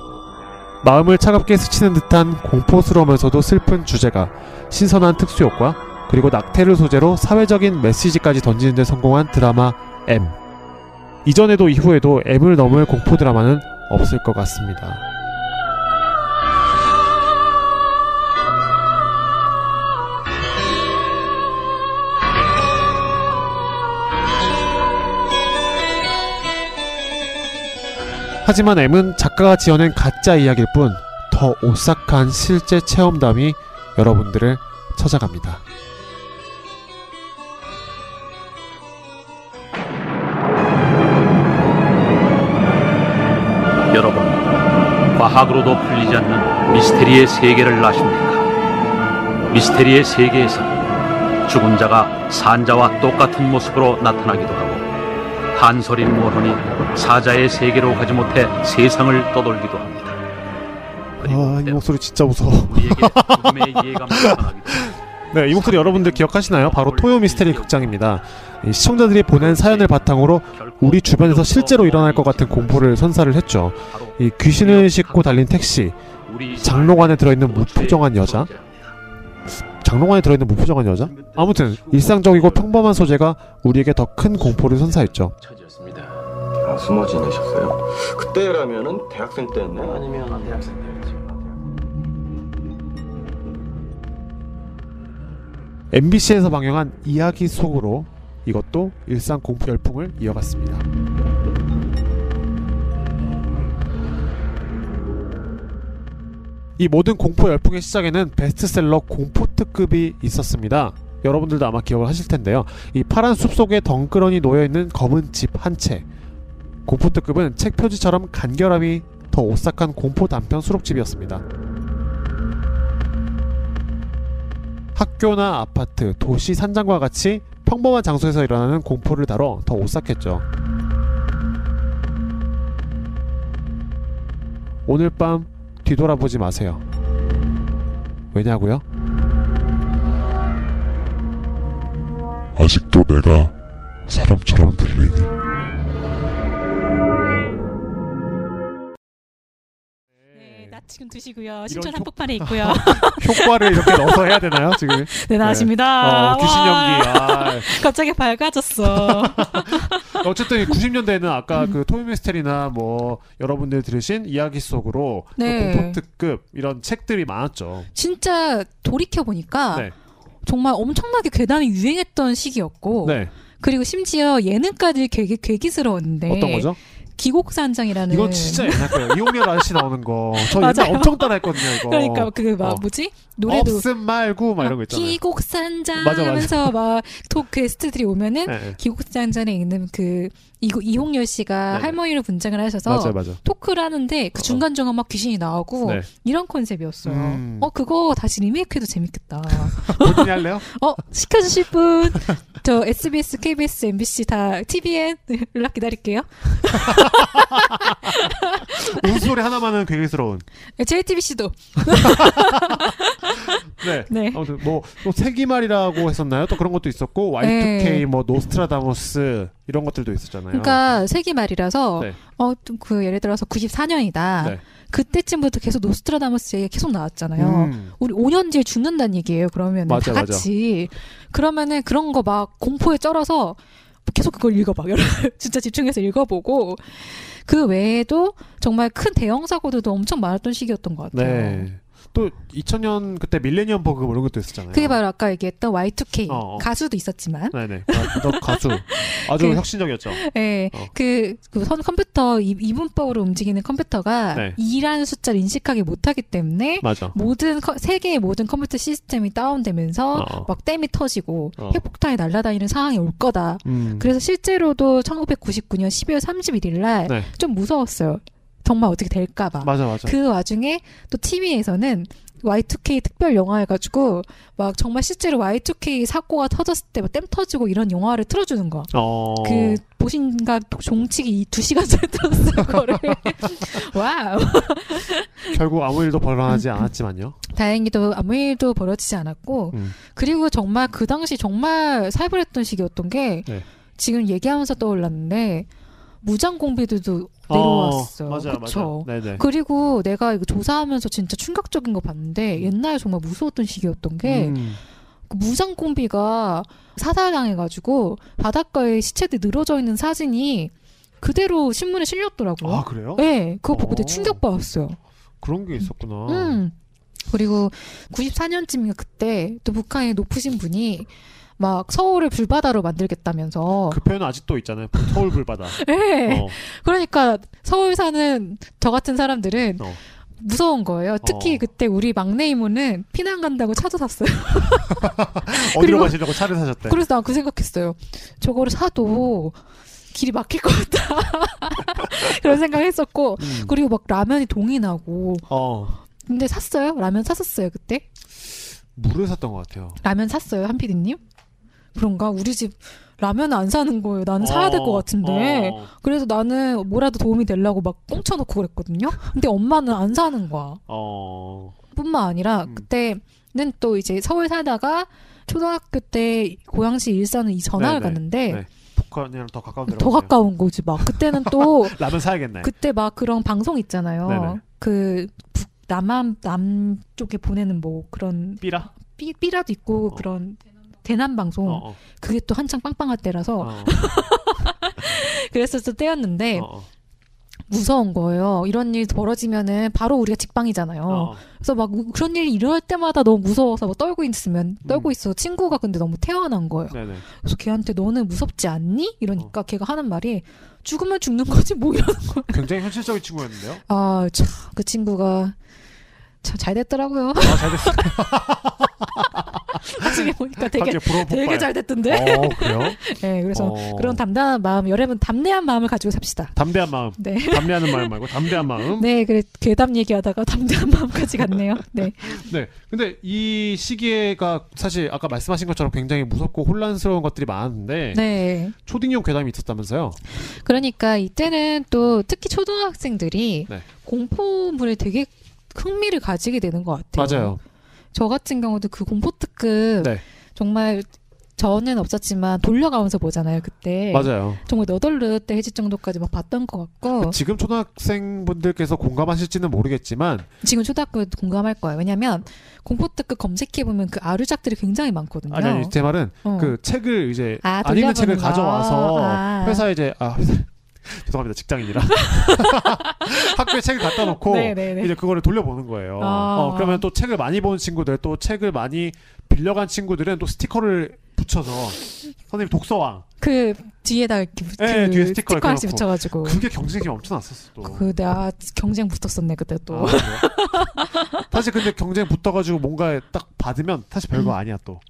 마음을 차갑게 스치는 듯한 공포스러우면서도 슬픈 주제가 신선한 특수효과 그리고 낙태를 소재로 사회적인 메시지까지 던지는 데 성공한 드라마 M. 이전에도 이후에도 M을 넘을 공포 드라마는 없을 것 같습니다. 하지만 M은 작가가 지어낸 가짜 이야기일 뿐 더 오싹한 실제 체험담이 여러분들을 찾아갑니다. 과학으로도 풀리지 않는 미스테리의 세계를 아십니까? 미스테리의 세계에서 죽은 자가 산자와 똑같은 모습으로 나타나기도 하고 한솔인 모론이 사자의 세계로 가지 못해 세상을 떠돌기도 합니다. 아, 이 목소리 진짜 무서워. 우리에게 죽음의 이해가 나타나기도 네, 이 목소리 여러분들 기억하시나요? 바로 토요 미스테리 극장입니다. 이 시청자들이 보낸 사연을 바탕으로 우리 주변에서 실제로 일어날 것 같은 공포를 선사를 했죠. 이 귀신을 싣고 달린 택시, 장롱 안에 들어있는 무표정한 여자, 장롱 안에 들어있는 무표정한 여자? 아무튼 일상적이고 평범한 소재가 우리에게 더 큰 공포를 선사했죠. 아, 숨어 지내셨어요? 그때라면은 대학생 때였네 아니면 대학생 때였지. MBC에서 방영한 이야기 속으로 이것도 일상 공포 열풍을 이어갔습니다. 이 모든 공포 열풍의 시작에는 베스트셀러 공포 특급이 있었습니다. 여러분들도 아마 기억을 하실 텐데요. 이 파란 숲 속에 덩그러니 놓여 있는 검은 집 한 채. 공포 특급은 책 표지처럼 간결함이 더 오싹한 공포 단편 수록집이었습니다. 학교나 아파트, 도시 산장과 같이 평범한 장소에서 일어나는 공포를 다뤄 더 오싹했죠. 오늘 밤 뒤돌아보지 마세요. 왜냐고요? 아직도 내가 사람처럼 들리니? 지금 드시고요. 신촌 한복판에 있고요. 효과를 이렇게 넣어서 해야 되나요 지금? 네, 나왔습니다. 어, 귀신 연기. 아. 갑자기 밝아졌어. 어쨌든 90년대에는 아까 그 토요미스테리나 뭐 여러분들 들으신 이야기 속으로 네. 공포 특급 이런 책들이 많았죠. 진짜 돌이켜 보니까 네. 정말 엄청나게 괴담이 유행했던 시기였고 네. 그리고 심지어 예능까지 괴기, 괴기스러웠는데 어떤 거죠? 기곡산장이라는 이건 진짜 옛날 거예요. 이홍렬 아저씨 나오는 거. 저 옛날 맞아요. 엄청 따라했거든요, 이거. 그러니까 그 막 어. 뭐지 노래도 없음 말고 막 이런 거 있잖아요. 기곡산장 맞아, 맞아. 하면서 막톡 게스트들이 오면은 네. 기곡산장에 있는 그 이고 이홍열 씨가 네네. 할머니로 분장을 하셔서 맞아요, 맞아요. 토크를 하는데 그 중간 중간 막 귀신이 나오고 네. 이런 컨셉이었어요. 음. 어 그거 다시 리메이크해도 재밌겠다. 본인이 할래요? 어 시켜주실 분 저 SBS, KBS, MBC 다 TVN 연락 기다릴게요. 목소리 하나만은 괴괴스러운. JTBC도 네. 네. 아무튼 뭐또 세기말이라고 했었나요? 또 그런 것도 있었고 Y2K 네. 뭐 노스트라다무스 이런 것들도 있었잖아요. 그러니까 세기말이라서 네. 어그 예를 들어서 94년이다. 네. 그때쯤부터 계속 노스트라다무스 얘기가 계속 나왔잖아요. 음. 우리 5년 뒤에 죽는다는 얘기예요. 그러면 다 맞아, 맞아. 같이 그러면은 그런 거 막 공포에 쩔어서 계속 그걸 읽어봐. 진짜 집중해서 읽어보고 그 외에도 정말 큰 대형 사고들도 엄청 많았던 시기였던 것 같아요. 네. 또 2000년 그때 밀레니엄 버그 뭐 이런 것도 있었잖아요. 그게 바로 아까 얘기했던 Y2K 어, 어. 가수도 있었지만 네네. 아, 너 가수 아주 그- 혁신적이었죠. 네, 어. 그, 그 선- 컴퓨터, 이, 이분법으로 움직이는 컴퓨터가 네. 2라는 숫자를 인식하기 못하기 때문에 맞아. 모든, 커- 세계의 모든 컴퓨터 시스템이 다운되면서 어. 막 댐이 터지고 어. 핵폭탄이 날아다니는 상황이 올 거다. 음. 그래서 실제로도 1999년 12월 31일 날좀 네. 무서웠어요. 정말 어떻게 될까 봐. 맞아 맞아. 그 와중에 또 TV에서는 Y2K 특별 영화 해가지고 막 정말 실제로 Y2K 사고가 터졌을 때막댐 터지고 이런 영화를 틀어주는 거야. 어. 그 보신각 종치기 두 시간짜리 틀었어요. 그거를. 와우. 결국 아무 일도 일어나지 않았지만요. 다행히도 아무 일도 벌어지지 않았고 음. 그리고 정말 그 당시 정말 살벌했던 시기였던 게 네. 지금 얘기하면서 떠올랐는데 무장 공비들도 내려왔어요. 어, 맞아요, 그쵸? 맞아요. 네네. 그리고 내가 이거 조사하면서 진짜 충격적인 거 봤는데 옛날에 정말 무서웠던 시기였던 게 음. 그 무장 공비가 사살당해가지고 바닷가에 시체들 늘어져 있는 사진이 그대로 신문에 실렸더라고요. 아 그래요? 네, 그거 보고 어. 되게 충격받았어요. 그런 게 있었구나. 음. 그리고 94년쯤인가 그때 또 북한의 높으신 분이 막 서울을 불바다로 만들겠다면서. 그 표현은 아직도 있잖아요. 서울 불바다. 네. 어. 그러니까 서울 사는 저 같은 사람들은 어. 무서운 거예요. 특히 어. 그때 우리 막내 이모는 피난 간다고 차도 샀어요. 어디로 가시려고 차를 사셨대? 그래서 난 그 생각했어요. 저거를 사도 길이 막힐 것 같다. 그런 생각했었고 음. 그리고 막 라면이 동이 나고. 어. 근데 샀어요? 라면 샀었어요 그때? 물을 샀던 것 같아요. 라면 샀어요 한 PD님? 그런가? 우리 집 라면 안 사는 거예요. 나는 사야 될것 어, 같은데. 어. 그래서 나는 뭐라도 도움이 되려고 막 꽁쳐놓고 그랬거든요. 근데 엄마는 안 사는 거야. 어. 뿐만 아니라 음. 그때는 또 이제 서울 살다가 초등학교 때 고양시 일산을 이 전학을 네네. 갔는데 네. 북한이랑 더 가까운 데로 더 가세요. 가까운 거지 막 그때는 또 라면 사야겠네. 그때 막 그런 방송 있잖아요. 네네. 그 북, 남한 남쪽에 보내는 뭐 그런 삐라? 삐, 삐라도 있고 그런 대남 방송 어, 어. 그게 또 한창 빵빵할 때라서 어. 그랬었을 때였는데 어, 어. 무서운 거예요. 이런 일 벌어지면은 바로 우리가 직방이잖아요. 어. 그래서 막 우- 그런 일이 일어날 때마다 너무 무서워서 뭐 떨고 있으면 떨고 음. 있어. 친구가 근데 너무 태어난 거예요. 네네. 그래서 걔한테 너는 무섭지 않니? 이러니까 걔가 하는 말이 죽으면 죽는 거지 뭐 이러는 거야. 굉장히 현실적인 친구였는데요. 아, 참, 그 친구가 참 잘 됐더라고요. 아, 잘 됐어. 나중에 보니까 되게 되게. 잘 됐던데. 어, 그래요? 네, 그래서 어. 그런 담대한 마음, 여러분 담대한 마음을 가지고 삽시다. 담대한 마음. 네. 담대하는 마음 말고 담대한 마음. 네, 그래 괴담 얘기하다가 담대한 마음까지 갔네요. 네. 네. 근데 이 시기가 사실 아까 말씀하신 것처럼 굉장히 무섭고 혼란스러운 것들이 많았는데 네. 초딩용 괴담이 있었다면서요? 그러니까 이때는 또 특히 초등학생들이 네. 공포물에 되게 흥미를 가지게 되는 것 같아요. 맞아요. 저 같은 경우도 그 공포 특급 네. 정말 저는 없었지만 돌려가면서 보잖아요 그때. 맞아요. 정말 너덜르 때 해질 정도까지 막 봤던 것 같고 지금 초등학생분들께서 공감하실지는 모르겠지만 지금 초등학교 공감할 거예요. 왜냐면 공포 특급 검색해 보면 그 아류작들이 굉장히 많거든요. 아니 아니 제 말은 어. 그 책을 이제 아, 안 읽는 책을. 가져와서 아. 회사에 이제 아 회사 죄송합니다 직장인이라 학교에 책을 갖다 놓고 네네네. 이제 그거를 돌려보는 거예요. 아. 어, 그러면 또 책을 많이 본 친구들 또 책을 많이 빌려간 친구들은 또 스티커를 붙여서 선생님 독서왕. 그 뒤에다 이렇게 붙- 예, 그 뒤에 스티커 하나씩. 붙여가지고 그게 경쟁이 엄청 났었어 또. 그 내가 경쟁 붙었었네 그때 또. 아? 사실 근데 경쟁 붙어가지고 뭔가 딱 받으면 사실 별거 아니야 또.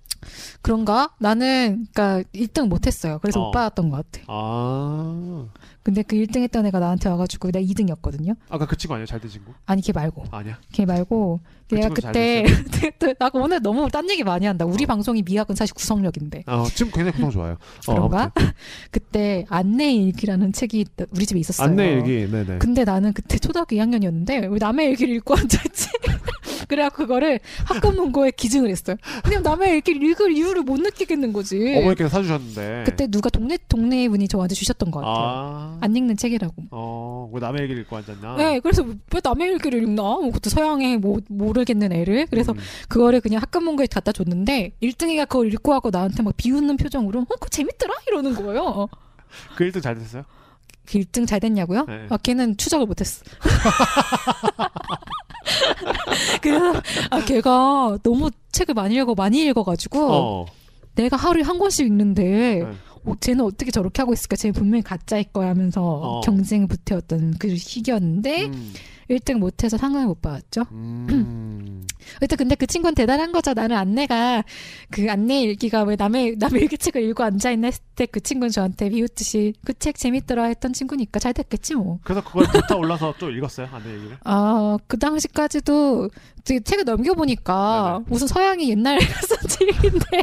그런가? 나는 그러니까 1등 못했어요. 그래서 어. 못 받았던 것 같아. 아. 근데 그 1등 했던 애가 나한테 와가지고 내가 2등이었거든요. 아까 그 친구 아니야? 잘 된 친구? 아니 걔 말고. 아니야. 걔 말고 그 내가 잘 그때 나 오늘 너무 딴 얘기 많이 한다. 우리 방송이 미학은 사실 구성력인데. 어, 지금 굉장히 구성 좋아요. 어, 그런가? 그때 안내 일기라는 책이 우리 집에 있었어요. 안내 일기, 네네. 근데 나는 그때 초등학교 2학년이었는데 왜 남의 일기를 읽고 앉아있지? 그래갖고 그거를 학급 문고에 기증을 했어요. 그냥 남의 일기를 읽을 이유를 못 느끼겠는 거지. 어머니께서 사주셨는데. 그때 누가 동네 동네 분이 저한테 주셨던 것 같아요. 아. 안 읽는 책이라고. 어, 왜 남의 얘기를 읽고 앉았나? 네, 그래서 왜 남의 일기를 읽나? 뭐 그것도 서양에 뭐 모르겠는 애를. 그래서 음. 그거를 그냥 학급 문고에 갖다 줬는데 1등이가 그걸 읽고 하고 나한테 막 비웃는 표정으로 어, 그거 재밌더라 이러는 거예요. 그 1등 잘 됐어요? 그 1등 잘 됐냐고요? 네. 아, 걔는 추적을 못했어. 그래서 아, 걔가 너무 책을 많이 읽어 많이 읽어가지고 어. 내가 하루에 한 권씩 읽는데 네. 어, 쟤는 어떻게 저렇게 하고 있을까? 쟤 분명히 가짜일 거야 하면서 어. 경쟁에 붙어왔던 그 시기였는데 음. 1등 못해서 상을 못 받았죠. 음. 일단 근데 그 친구는 대단한 거죠. 나는 안내가 그 안내 일기가 왜 남의 남의 일기책을 읽고 앉아 있나 했을 때 그 친구는 저한테 비웃듯이 그 책 재밌더라 했던 친구니까 잘 됐겠지 뭐. 그래서 그걸 붙어 올라서 또 읽었어요? 안내 얘기를? 아, 그 당시까지도 책을 넘겨보니까 무슨 서양이 옛날에 쓴 책인데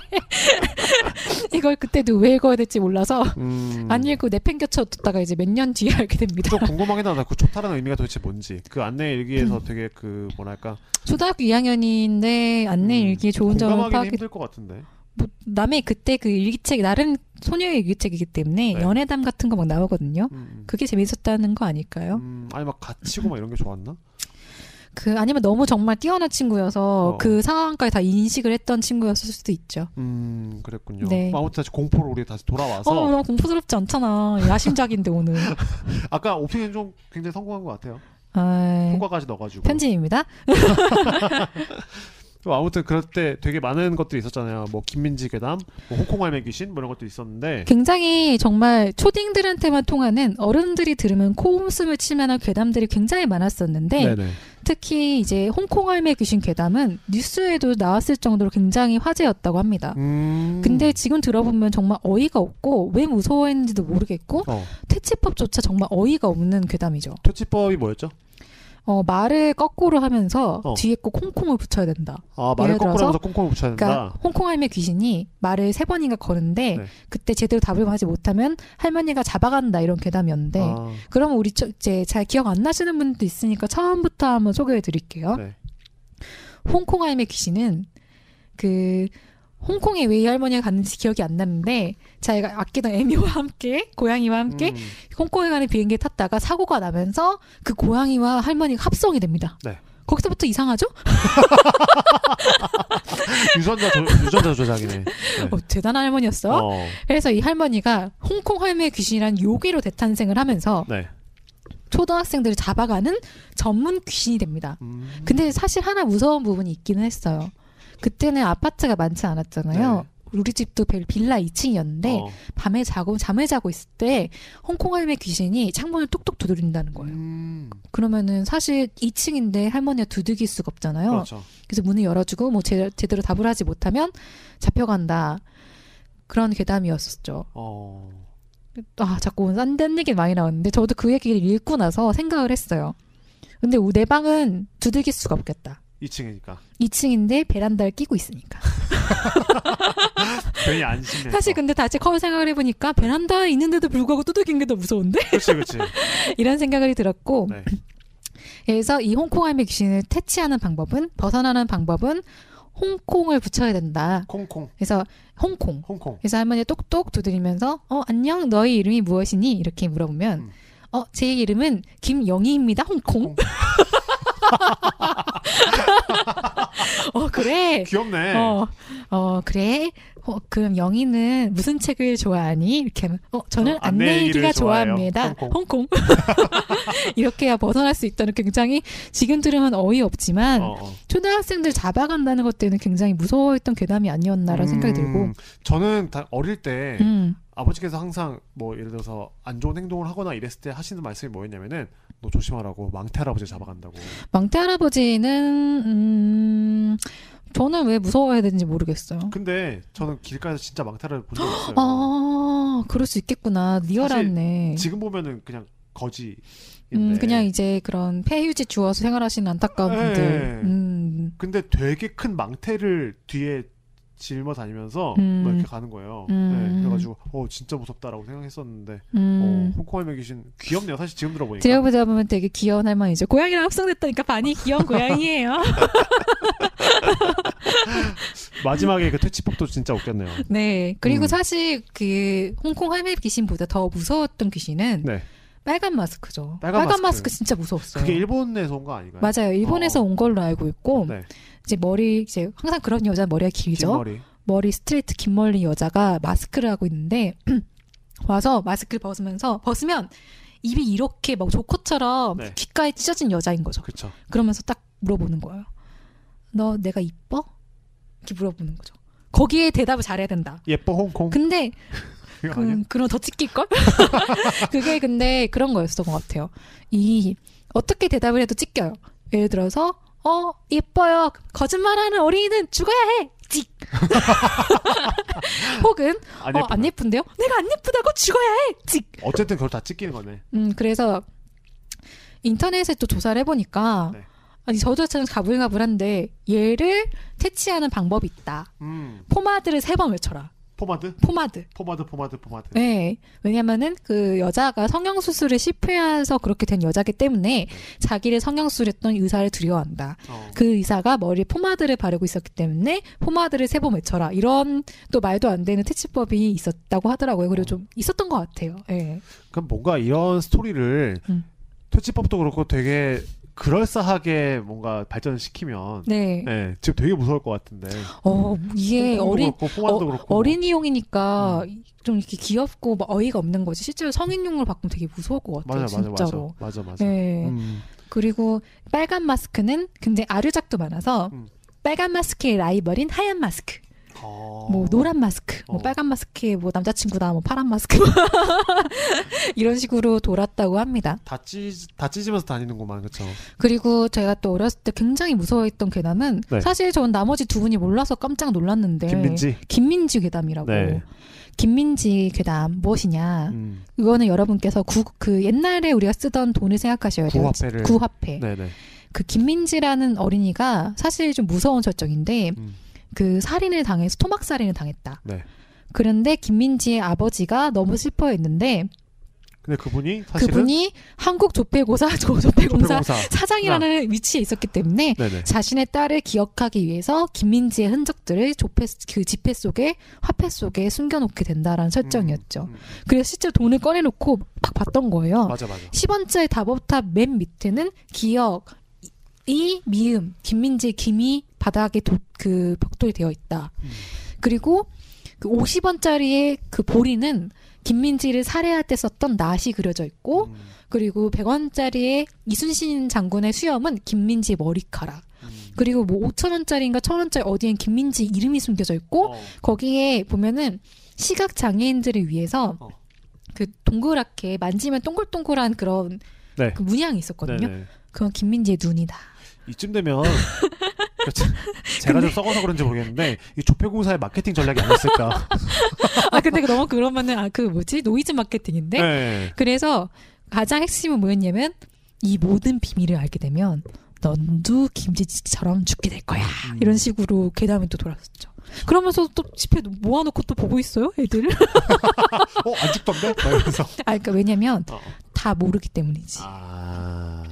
이걸 그때도 왜 읽어야 될지 몰라서 음. 안 읽고 내팽겨쳐 뒀다가 이제 몇 년 뒤에 알게 됩니다. 좀 궁금하긴 하다. 그 초타라는 의미가 도대체 뭔지. 그 안내 일기에서 되게 그 뭐랄까 초등학교 2학년인데 안내 일기 좋은 점을 공감하기 파악해 힘들 것 같은데. 뭐 남의 그때 그 일기책 나름 소녀의 일기책이기 때문에 네. 연애담 같은 거 막 나오거든요. 음. 그게 재밌었다는 거 아닐까요? 음, 아니 막 갇히고 막 이런 게 좋았나? 그 아니면 너무 정말 뛰어난 친구여서 어. 그 상황까지 다 인식을 했던 친구였을 수도 있죠. 음, 그랬군요. 네. 뭐 아무튼 다시 공포로 우리 다시 돌아와서 어, 너무 공포스럽지 않잖아. 야심작인데 오늘. 아까 오프닝 좀 굉장히 성공한 것 같아요. 아, 효과까지 넣어가지고. 편집입니다. 또 아무튼 그럴 때 되게 많은 것들이 있었잖아요. 뭐 김민지 괴담, 뭐 홍콩 할매 귀신 뭐 이런 것도 있었는데. 굉장히 정말 초딩들한테만 통하는 어른들이 들으면 코웃음을 칠 만한 괴담들이 굉장히 많았었는데 네네. 특히 이제 홍콩 할매 귀신 괴담은 뉴스에도 나왔을 정도로 굉장히 화제였다고 합니다. 음. 근데 지금 들어보면 정말 어이가 없고 왜 무서워했는지도 모르겠고 어. 퇴치법조차 정말 어이가 없는 괴담이죠. 퇴치법이 뭐였죠? 어, 말을 거꾸로 하면서 어. 뒤에 꼭 콩콩을 붙여야 된다. 아 말을 거꾸로 들어서 하면서 콩콩을 붙여야 된다. 그러니까 홍콩 할매 귀신이 말을 세 번인가 거는데 네. 그때 제대로 답을 하지 못하면 할머니가 잡아간다 이런 괴담이었는데 아. 그러면 우리 저- 이제 잘 기억 안 나시는 분도 있으니까 처음부터 한번 소개해 드릴게요. 네. 홍콩 할매 귀신은 그 홍콩에 왜 이 할머니가 갔는지 기억이 안 나는데 자기가 아끼던 애미와 함께 고양이와 함께 음. 홍콩에 가는 비행기에 탔다가 사고가 나면서 그 고양이와 할머니가 합성이 됩니다. 네. 거기서부터 이상하죠? 유전자 조, 유전자 조작이네. 네. 어, 대단한 할머니였어. 어. 그래서 이 할머니가 홍콩 할매 귀신이란 요괴로 대탄생을 하면서 네. 초등학생들을 잡아가는 전문 귀신이 됩니다. 음. 근데 사실 하나 무서운 부분이 있기는 했어요. 그때는 아파트가 많지 않았잖아요. 우리 집도 벨- 빌라 2층이었는데 네. 어. 밤에 자고 잠을 자고 있을 때 홍콩 할매 귀신이 창문을 뚝뚝 두드린다는 거예요. 음. 그러면은 사실 2층인데 할머니가 두들길 수가 없잖아요. 그렇죠. 그래서 문을 열어주고 뭐 제, 제대로 답을 하지 못하면 잡혀간다. 그런 괴담이었었죠. 어. 아, 자꾸 딴 얘기 많이 나왔는데 저도 그 얘기를 읽고 나서 생각을 했어요. 근데 우- 내 방은 두들길 수가 없겠다. 2층이니까 2층인데 베란다를 끼고 있으니까. 괜히 안심해. 사실 근데 다시 커 생각을 해보니까 베란다에 있는데도 불구하고 두들긴 게 더 무서운데? 그렇지, 그렇지. 이런 생각이 들었고 네. 그래서 이 홍콩 할매 귀신을 퇴치하는 방법은 벗어나는 방법은 홍콩을 붙여야 된다. 콩콩. 그래서 홍콩. 홍콩. 그래서 할머니 똑똑 두드리면서 어 안녕 너희 이름이 무엇이니 이렇게 물어보면 음. 어제 이름은 김영희입니다 홍콩. 어 그래. 귀엽네. 어, 어 그래 어, 그럼 영희는 무슨 책을 좋아하니? 이렇게 하면, 어, 저는 어, 안내 일기가. 좋아합니다. 홍콩. 홍콩. 이렇게 해야 벗어날 수 있다는 굉장히 지금 들으면 어이없지만 어, 어. 초등학생들 잡아간다는 것 때는 굉장히 무서워했던 괴담이 아니었나라는 생각이 들고. 음, 저는 다 어릴 때 음. 아버지께서 항상 뭐 예를 들어서 안 좋은 행동을 하거나 이랬을 때 하시는 말씀이 뭐였냐면은 너 조심하라고 망태 할아버지 잡아간다고. 망태 할아버지는 음, 저는 왜 무서워해야 되는지 모르겠어요. 근데 저는 길가에서 진짜 망태를 본적 있어요. 아, 그럴 수 있겠구나. 리얼하네. 지금 보면은 그냥 거지. 음, 그냥 이제 그런 폐휴지 주워서 생활하시는 안타까운 분들. 네. 음, 근데 되게 큰 망태를 뒤에 짊어 다니면서 음. 뭐 이렇게 가는 거예요. 음. 네, 그래가지고 어 진짜 무섭다라고 생각했었는데 음. 어, 홍콩에 계신 귀엽네요. 사실 지금 들어보니까. 들여보다 보면 되게 귀여운 할머니죠. 고양이랑 합성됐다니까 반이 귀여운 고양이에요. 마지막에 그 퇴치법도 진짜 웃겼네요. 네. 그리고 음. 사실 그 홍콩 할매 귀신보다 더 무서웠던 귀신은 네. 빨간 마스크죠. 빨간 빨간, 마스크. 마스크. 진짜 무서웠어요. 그게 일본에서 온 거 아닌가요? 맞아요. 일본에서 온 걸로 알고 있고 네. 이제 머리 이제 항상 그런 여자 는 머리가 길죠. 긴 머리. 머리 스트레이트 긴 머리 여자가 마스크를 하고 있는데 와서 마스크를 벗으면서 벗으면 입이 이렇게 막 조커처럼 네. 귓가에 찢어진 여자인 거죠. 그쵸. 그러면서 딱 물어보는 거예요. 너 내가 이뻐? 이렇게 물어보는 거죠. 거기에 대답을 잘해야 된다. 예뻐 홍콩. 근데? 그, 그럼 더 찍힐 걸? 그게 근데 그런 거였던 것 같아요. 이 어떻게 대답을 해도 찍혀요. 예를 들어서 어 예뻐요. 거짓말하는 어린이는 죽어야 해. 찍. 혹은 안 어. 안 예쁜데요? 내가 안 예쁘다고 죽어야 해. 찍. 어쨌든 그걸 다 찍히는 거네. 음 그래서 인터넷에 또 조사를 해보니까 네. 아니 저도 참 가불가불한데 얘를 퇴치하는 방법이 있다. 음. 포마드를 세 번 외쳐라. 포마드? 포마드. 포마드, 포마드, 포마드. 네. 왜냐면은 그 여자가 성형수술을 실패해서 그렇게 된 여자기 때문에 자기를 성형수술했던 의사를 두려워한다. 어. 그 의사가 머리에 포마드를 바르고 있었기 때문에 포마드를 세 번 외쳐라. 이런 또 말도 안 되는 퇴치법이 있었다고 하더라고요. 그리고 좀 있었던 것 같아요. 예. 그럼 뭔가 이런 스토리를 음. 퇴치법도 그렇고 되게 그럴싸하게 뭔가 발전시키면 네. 네, 지금 되게 무서울 것 같은데. 어, 이게 어린, 그렇고 어, 그렇고. 어린이용이니까 좀 이렇게 귀엽고 막 어이가 없는 거지. 실제로 성인용으로 바꾸면 되게 무서울 것 같아요. 맞아, 진짜로. 맞아, 맞아, 맞아. 네. 음. 그리고 빨간 마스크는 굉장히 아류작도 많아서 음. 빨간 마스크의 라이벌인 하얀 마스크. 어. 뭐 노란 마스크, 뭐 어. 빨간 마스크의 뭐 남자친구다, 뭐 파란 마스크 이런 식으로 돌았다고 합니다. 다 찢, 다 찢으면서 다니는구만, 그쵸? 그리고 제가 또 어렸을 때 굉장히 무서워했던 괴담은 네. 사실 전 나머지 두 분이 몰라서 깜짝 놀랐는데 김민지? 김민지 괴담이라고. 네. 김민지 괴담 무엇이냐? 음. 이거는 여러분께서 구, 그 옛날에 우리가 쓰던 돈을 생각하셔야 돼요. 구화폐를. 구화폐. 네네. 그 김민지라는 어린이가 사실 좀 무서운 설정인데 음. 그 살인을 당해서 토막 살인을 당했다. 네. 그런데 김민지의 아버지가 너무 슬퍼했는데 근데 그분이 사실은. 그분이 한국 조폐고사 조- 조폐공사 조폐공사. 사장이라는 위치에 있었기 때문에 네네. 자신의 딸을 기억하기 위해서 김민지의 흔적들을 조폐 그 지폐 속에 화폐 속에 숨겨놓게 된다라는 설정이었죠. 음. 그래서 실제 돈을 꺼내놓고 막 봤던 거예요. 맞아, 맞아. 10원짜리 다보탑 맨 밑에는 기억 이 미음 김민지 김이 바닥에 도, 그 벽돌이 되어 있다. 음. 그리고 그 50원짜리의 그 보리는 김민지를 살해할 때 썼던 낫이 그려져 있고 음. 그리고 100원짜리의 이순신 장군의 수염은 김민지 머리카락. 음. 그리고 뭐 5천원짜리인가 1000원짜리 어디엔 김민지 이름이 숨겨져 있고 어. 거기에 보면은 시각 장애인들을 위해서 어. 그 동그랗게 만지면 동글동글한 그런 네. 그 문양이 있었거든요. 네네. 그건 김민지의 눈이다. 이쯤 되면. 제가 좀 썩어서 그런지 모르겠는데, 이 조폐공사의 마케팅 전략이 아니었을까. 아 근데 너무 그러면은 아 그 뭐지 노이즈 마케팅인데. 네. 그래서 가장 핵심은 뭐였냐면 이 모든 비밀을 알게 되면 넌도 김지지처럼 죽게 될 거야. 음. 이런 식으로 괴담이 또 돌았었죠. 그러면서 또 집에 모아놓고 또 보고 있어요, 애들. 어, 안 죽던데? 아, 그러니까 왜냐면 어. 다 모르기 때문이지. 아.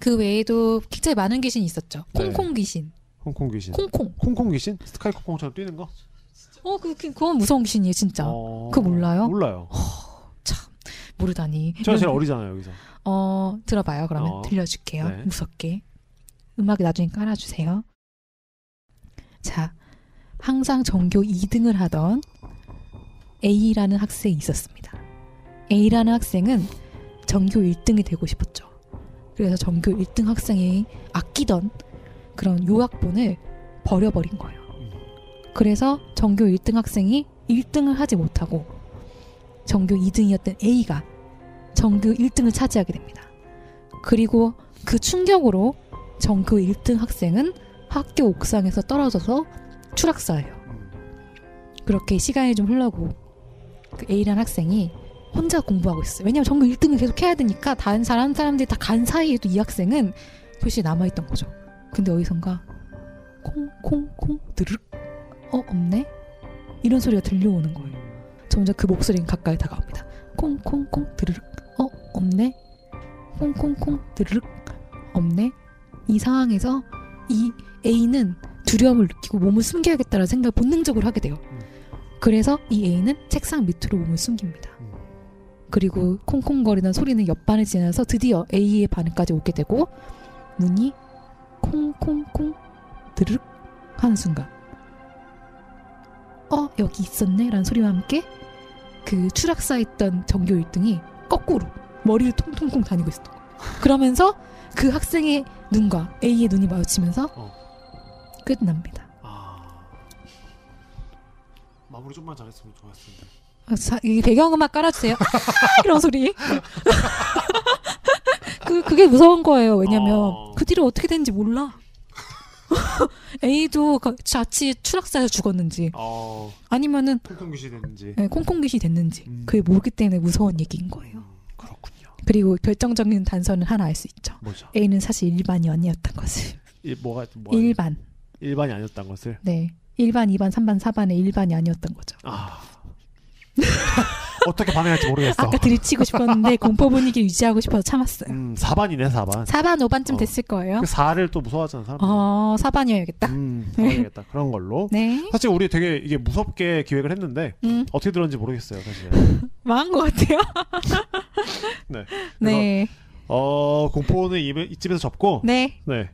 그 외에도 굉장히 많은 귀신이 있었죠. 네. 콩콩 귀신, 홍콩 귀신. 콩콩. 콩콩 귀신? 스카이 콩콩처럼 뛰는 거? 어, 그, 그 그건 무서운 귀신이에요, 진짜. 어... 그거 몰라요? 몰라요. 모르다니. 제가 제일 어리잖아요, 여기서. 어, 들어봐요. 그러면 어. 항상 전교 2등을 하던 A라는 학생이 있었습니다. A라는 학생은 전교 1등이 되고 싶었죠. 그래서 전교 1등 학생이 아끼던 그런 요학본을 버려버린 거예요. 그래서 전교 1등 학생이 1등을 하지 못하고 전교 2등이었던 A가 전교 1등을 차지하게 됩니다. 그리고 그 충격으로 전교 1등 학생은 학교 옥상에서 떨어져서 추락사예요. 그렇게 시간이 좀 흘러고 그 A라는 학생이 혼자 공부하고 있어요. 왜냐면 전교 1등을 계속 해야 되니까 다른 다른 사람들이 다 간 사이에도 이 학생은 교실에 남아 있던 거죠. 근데 어디선가 콩콩콩 드르륵 어 없네 이런 소리가 들려오는 거예요. 점점 그 목소리는 가까이 다가옵니다. 콩콩콩 드르륵 어 없네 콩콩콩 드르륵 없네 이 상황에서 이 A는 두려움을 느끼고 몸을 숨겨야겠다는 생각을 본능적으로 하게 돼요. 그래서 이 A는 책상 밑으로 몸을 숨깁니다. 그리고 콩콩거리는 소리는 옆반을 지나서 드디어 A의 반응까지 오게 되고 문이 콩콩콩 드르륵 하는 순간 어 여기 있었네 라는 소리와 함께 그 추락사 있던 전교 1등이 거꾸로 머리를 통통통 다니고 있었던 거예요. 그러면서 그 학생의 눈과 A의 눈이 마주치면서 끝납니다. 마무리 좀만 잘했으면 좋았을 텐데. 아, 자, 이 배경음악 깔아주세요. 아, 이런 소리. 그 그게 무서운 거예요. 왜냐면 그 뒤로 어떻게 됐는지 몰라. A도 그 자칫 추락사에서 죽었는지 어, 아니면은 콩콩 귀시 됐는지. 네, 콩콩 귀시 됐는지 그게 모르기 때문에 무서운 얘기인 거예요. 그리고 결정적인 단서는 하나 알 수 있죠. 뭐죠? A는 사실 일반이 아니었던 것을. 이 뭐가 뭐 일반. 일반이 아니었던 것을. 네. 1반, 2반, 3반, 4반의 일반이 아니었던 거죠. 아. 어떻게 반응할지 모르겠어. 아까 들이치고 싶었는데 공포 분위기 유지하고 싶어서 참았어요. 음, 4반이네, 4반. 4반, 5반쯤 됐을 거예요. 그 4를 또 무서워하잖아, 사람. 어, 4반이어야겠다. 음, 알겠다. 그런 걸로. 네. 사실 우리 되게 이게 무섭게 기획을 했는데 음. 어떻게 들었는지 모르겠어요, 사실. 망한 것 같아요. 네. 네. 어, 공포는 이, 이쯤에서 접고 네. 네.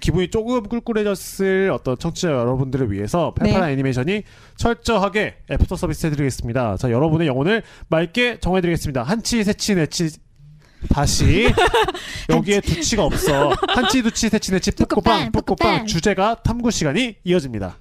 기분이 조금 꿀꿀해졌을 어떤 청취자 여러분들을 위해서 팔팔한 네. 애니메이션이 철저하게 애프터 서비스 해드리겠습니다. 자, 여러분의 영혼을 맑게 정해드리겠습니다. 한치, 세치, 네치, 다시 여기에 두치가 없어. 한치, 두치, 세치, 네치, 뿌꾸빵, 뿌꾸빵 주제가 탐구 시간이 이어집니다.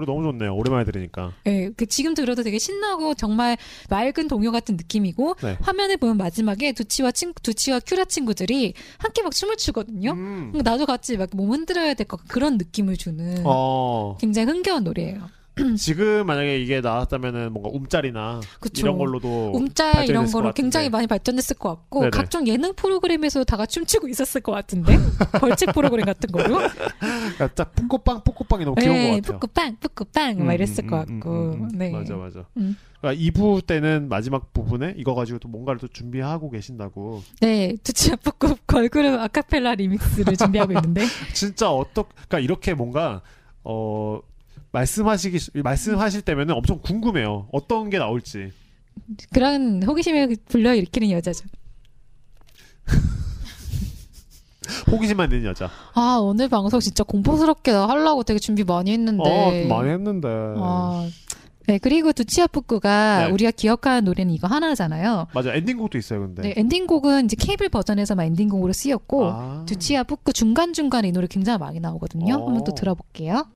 노래 너무 좋네요. 오랜만에 들으니까. 네, 그 지금 들어도 되게 신나고 정말 맑은 동요 같은 느낌이고 네. 화면을 보면 마지막에 두치와 친 두치와 큐라 친구들이 함께 막 춤을 추거든요. 음. 나도 같이 막 몸 흔들어야 될것 같은 그런 느낌을 주는 어. 굉장히 흥겨운 노래예요. 지금 만약에 이게 나왔다면은 뭔가 움짤이나 그쵸. 이런 걸로도 움짤 이런 거로. 굉장히 많이 발전됐을 것 같고 네네. 각종 예능 프로그램에서 다 같이 춤추고 있었을 것 같은데 벌칙 프로그램 같은 거로 그러니까 딱 뿌꾸빵 뿌꾸빵이 너무 귀여운 네, 것 같아요. 뿌꾸빵 뿌꾸빵 음, 막 이랬을 음, 것 음, 같고 음, 음, 음. 네. 맞아 맞아. 음. 그러니까 2부 때는 마지막 부분에 이거 가지고 또 뭔가를 또 준비하고 계신다고. 네, 두치와 뿌꾸 걸그룹 아카펠라 리믹스를 준비하고 있는데 진짜 어떻 그러니까 이렇게 뭔가 어 말씀하시기 말씀하실 때면은 엄청 궁금해요. 어떤 게 나올지. 그런 호기심을 불러 일으키는 여자죠. 호기심만 있는 여자. 아 오늘 방송 진짜 공포스럽게 하려고 되게 준비 많이 했는데 어 많이 했는데. 아 네, 그리고 두치아 뿌꾸가 네. 우리가 기억하는 노래는 이거 하나잖아요. 맞아 엔딩곡도 있어요 근데. 네, 엔딩곡은 이제 케이블 버전에서만 엔딩곡으로 쓰였고 아. 두치아 뿌꾸 중간 중간에 이 노래 굉장히 많이 나오거든요. 어. 한번 또 들어볼게요.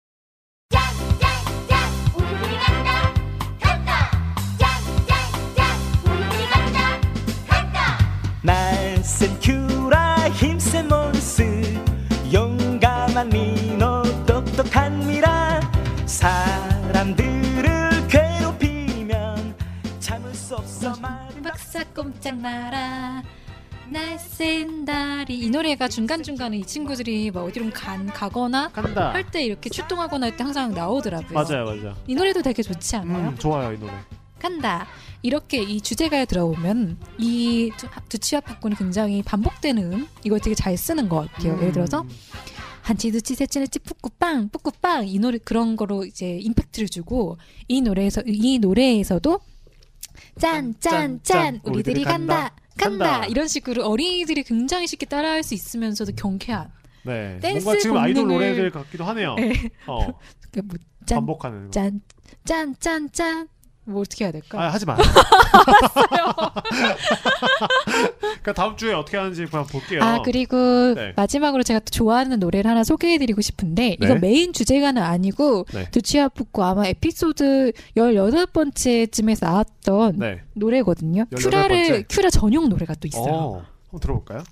날쌘 큐라 힘센 몬스 용감한 민호 똑똑한 미라 사람들을 괴롭히면 참을 수 없어 말 박사 꼼짝 마라 날쌘 다리 이 노래가 중간 중간에 이 친구들이 뭐 어디로 간 가거나 간다. 할 때 이렇게 출동하거나 할 때 항상 나오더라고요. 맞아요 맞아. 이 노래도 되게 좋지 않아요? 음 좋아요 이 노래. 간다. 이렇게 이 주제가에 들어보면 이 두- 두치와 팝군이 굉장히 반복되는 음, 이걸 되게 잘 쓰는 것 같아요. 예를 들어서 한치 두치 셋치 넷치 뿌꾸빵 뿌꾸빵 이 노래 그런 거로 이제 임팩트를 주고 이 노래에서 이 노래에서도 짠 짠 짠 우리들이 간다 간다 간다. 이런 식으로 어린이들이 굉장히 쉽게 따라할 수 있으면서도 경쾌한 네. 댄스 뭔가 지금 아이돌 노래들 같기도 하네요. 네. 어. 그 뭐, 짠, 반복하는 거. 짠, 짠, 짠, 짠. 뭐 어떻게 해야 될까? 아 하지 마. 그러니까 다음 주에 어떻게 하는지 그냥 볼게요. 아 그리고 네. 마지막으로 제가 또 좋아하는 노래를 하나 소개해드리고 싶은데 이거 네. 메인 주제가는 아니고 네. 두치와 뿌꾸 아마 에피소드 18번째쯤에서 나왔던 네. 노래거든요. 18번째. 큐라를 큐라 전용 노래가 또 있어요. 어, 한번 들어볼까요?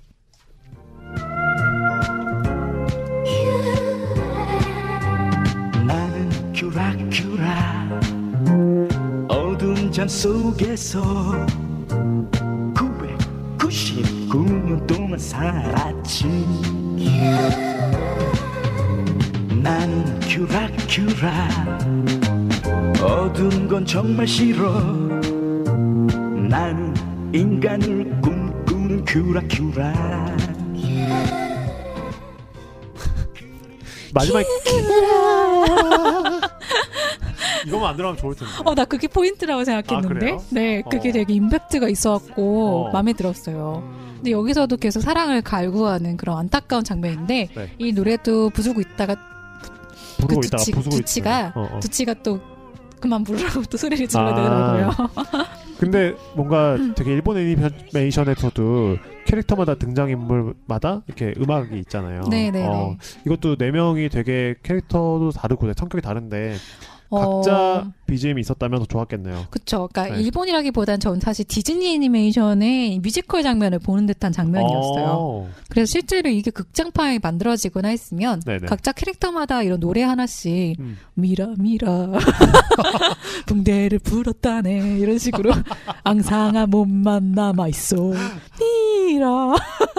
나는 큐라 큐라 잠 속에서 999년 동안 살았지 나는 큐라 큐라. 어두운 건 정말 싫어. 나는 인간을 꿈꾸는 큐라 큐라. 마지막 이거만 안 들어가면 좋을 텐데. 어, 나 그게 포인트라고 생각했는데. 아? 네, 그게 어. 되게 임팩트가 있어갖고 어. 마음에 들었어요. 근데 여기서도 계속 사랑을 갈구하는 그런 안타까운 장면인데 네. 이 노래도 부수고 있다가 부르고 그 있다가 두치, 부수고 두치가. 어, 어. 두치가 또 그만 부르라고 또 소리를 질러대더라고요. 근데 뭔가 되게 일본 애니메이션에서도 캐릭터마다 등장인물마다 이렇게 음악이 있잖아요. 네네네. 어, 이것도 네 명이 되게 캐릭터도 다르고 성격이 다른데 어. 각자 BGM이 있었다면 더 좋았겠네요. 그쵸. 그러니까 네. 일본이라기보단 전 사실 디즈니 애니메이션의 뮤지컬 장면을 보는 듯한 장면이었어요. 어. 그래서 실제로 이게 극장판이 만들어지거나 했으면 네네. 각자 캐릭터마다 이런 노래 하나씩 음. 미라 미라 붕대를 불었다네 이런 식으로 앙상한 몸만 남아 있어 미라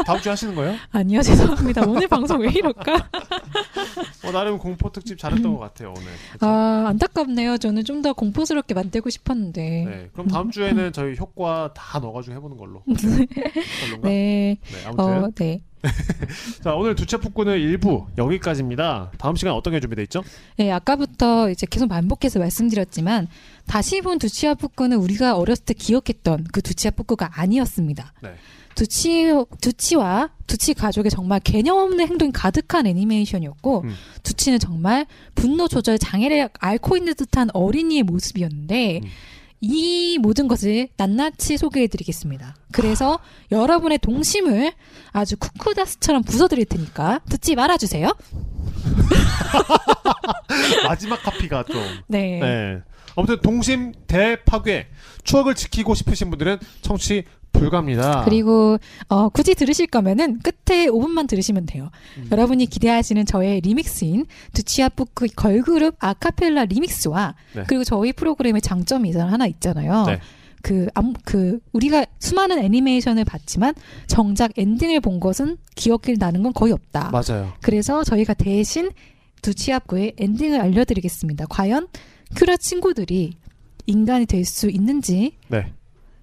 다음 주에 하시는 거예요? 아니요 죄송합니다 오늘 방송 왜 이럴까 어, 나름 공포 특집 잘했던 것 같아요 오늘. 아 안타깝네요 저는 좀더 공포스럽게 만들고 싶었는데 네, 그럼 다음 주에는 저희 효과 다 넣어가지고 해보는 걸로. 별론가? 네. 네, 아무튼. 어, 네. 자, 오늘 두채 북구는 1부 여기까지입니다. 다음 시간 어떤 게 준비돼 있죠? 네, 아까부터 이제 계속 반복해서 말씀드렸지만 다시 본 두치아 뿌꾸는 우리가 어렸을 때 기억했던 그 두치아 뿌꾸가 아니었습니다. 네. 두치 두치와 두치 가족의 정말 개념 없는 행동이 가득한 애니메이션이었고 음. 두치는 정말 분노 조절 장애를 앓고 있는 듯한 어린이의 모습이었는데 음. 이 모든 것을 낱낱이 소개해드리겠습니다. 그래서 여러분의 동심을 아주 쿠쿠다스처럼 부숴드릴 테니까 듣지 말아주세요. 마지막 카피가 좀. 네. 네. 아무튼 동심 대파괴 추억을 지키고 싶으신 분들은 청취 불가합니다. 그리고 어, 굳이 들으실 거면은 끝에 5분만 들으시면 돼요. 음. 여러분이 기대하시는 저의 리믹스인 두치아 뿌크 걸그룹 아카펠라 리믹스와 네. 그리고 저희 프로그램의 장점이 하나 있잖아요. 네. 그, 암, 그, 우리가 수많은 애니메이션을 봤지만 정작 엔딩을 본 것은 기억이 나는 건 거의 없다. 맞아요. 그래서 저희가 대신 두치와 뿌꾸의 엔딩을 알려드리겠습니다. 과연 큐라 친구들이 인간이 될 수 있는지 네.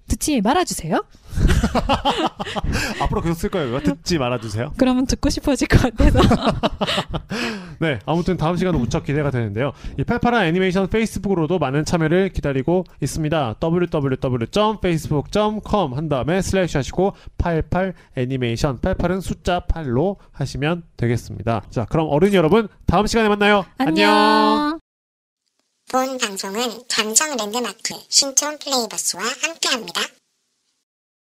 듣지 말아주세요. 앞으로 계속 쓸 거예요. 듣지 말아주세요. 그러면 듣고 싶어질 것 같아서. 네, 아무튼 다음 시간은 무척 기대가 되는데요. 이 팔팔한 애니메이션 페이스북으로도 많은 참여를 기다리고 있습니다. www.facebook.com 한 다음에 슬래시 하시고 88 애니메이션 88은 숫자 8로 하시면 되겠습니다. 자, 그럼 어른이 여러분 다음 시간에 만나요. 안녕. 본 방송은 잠정 랜드마크 신촌 플레이버스와 함께합니다.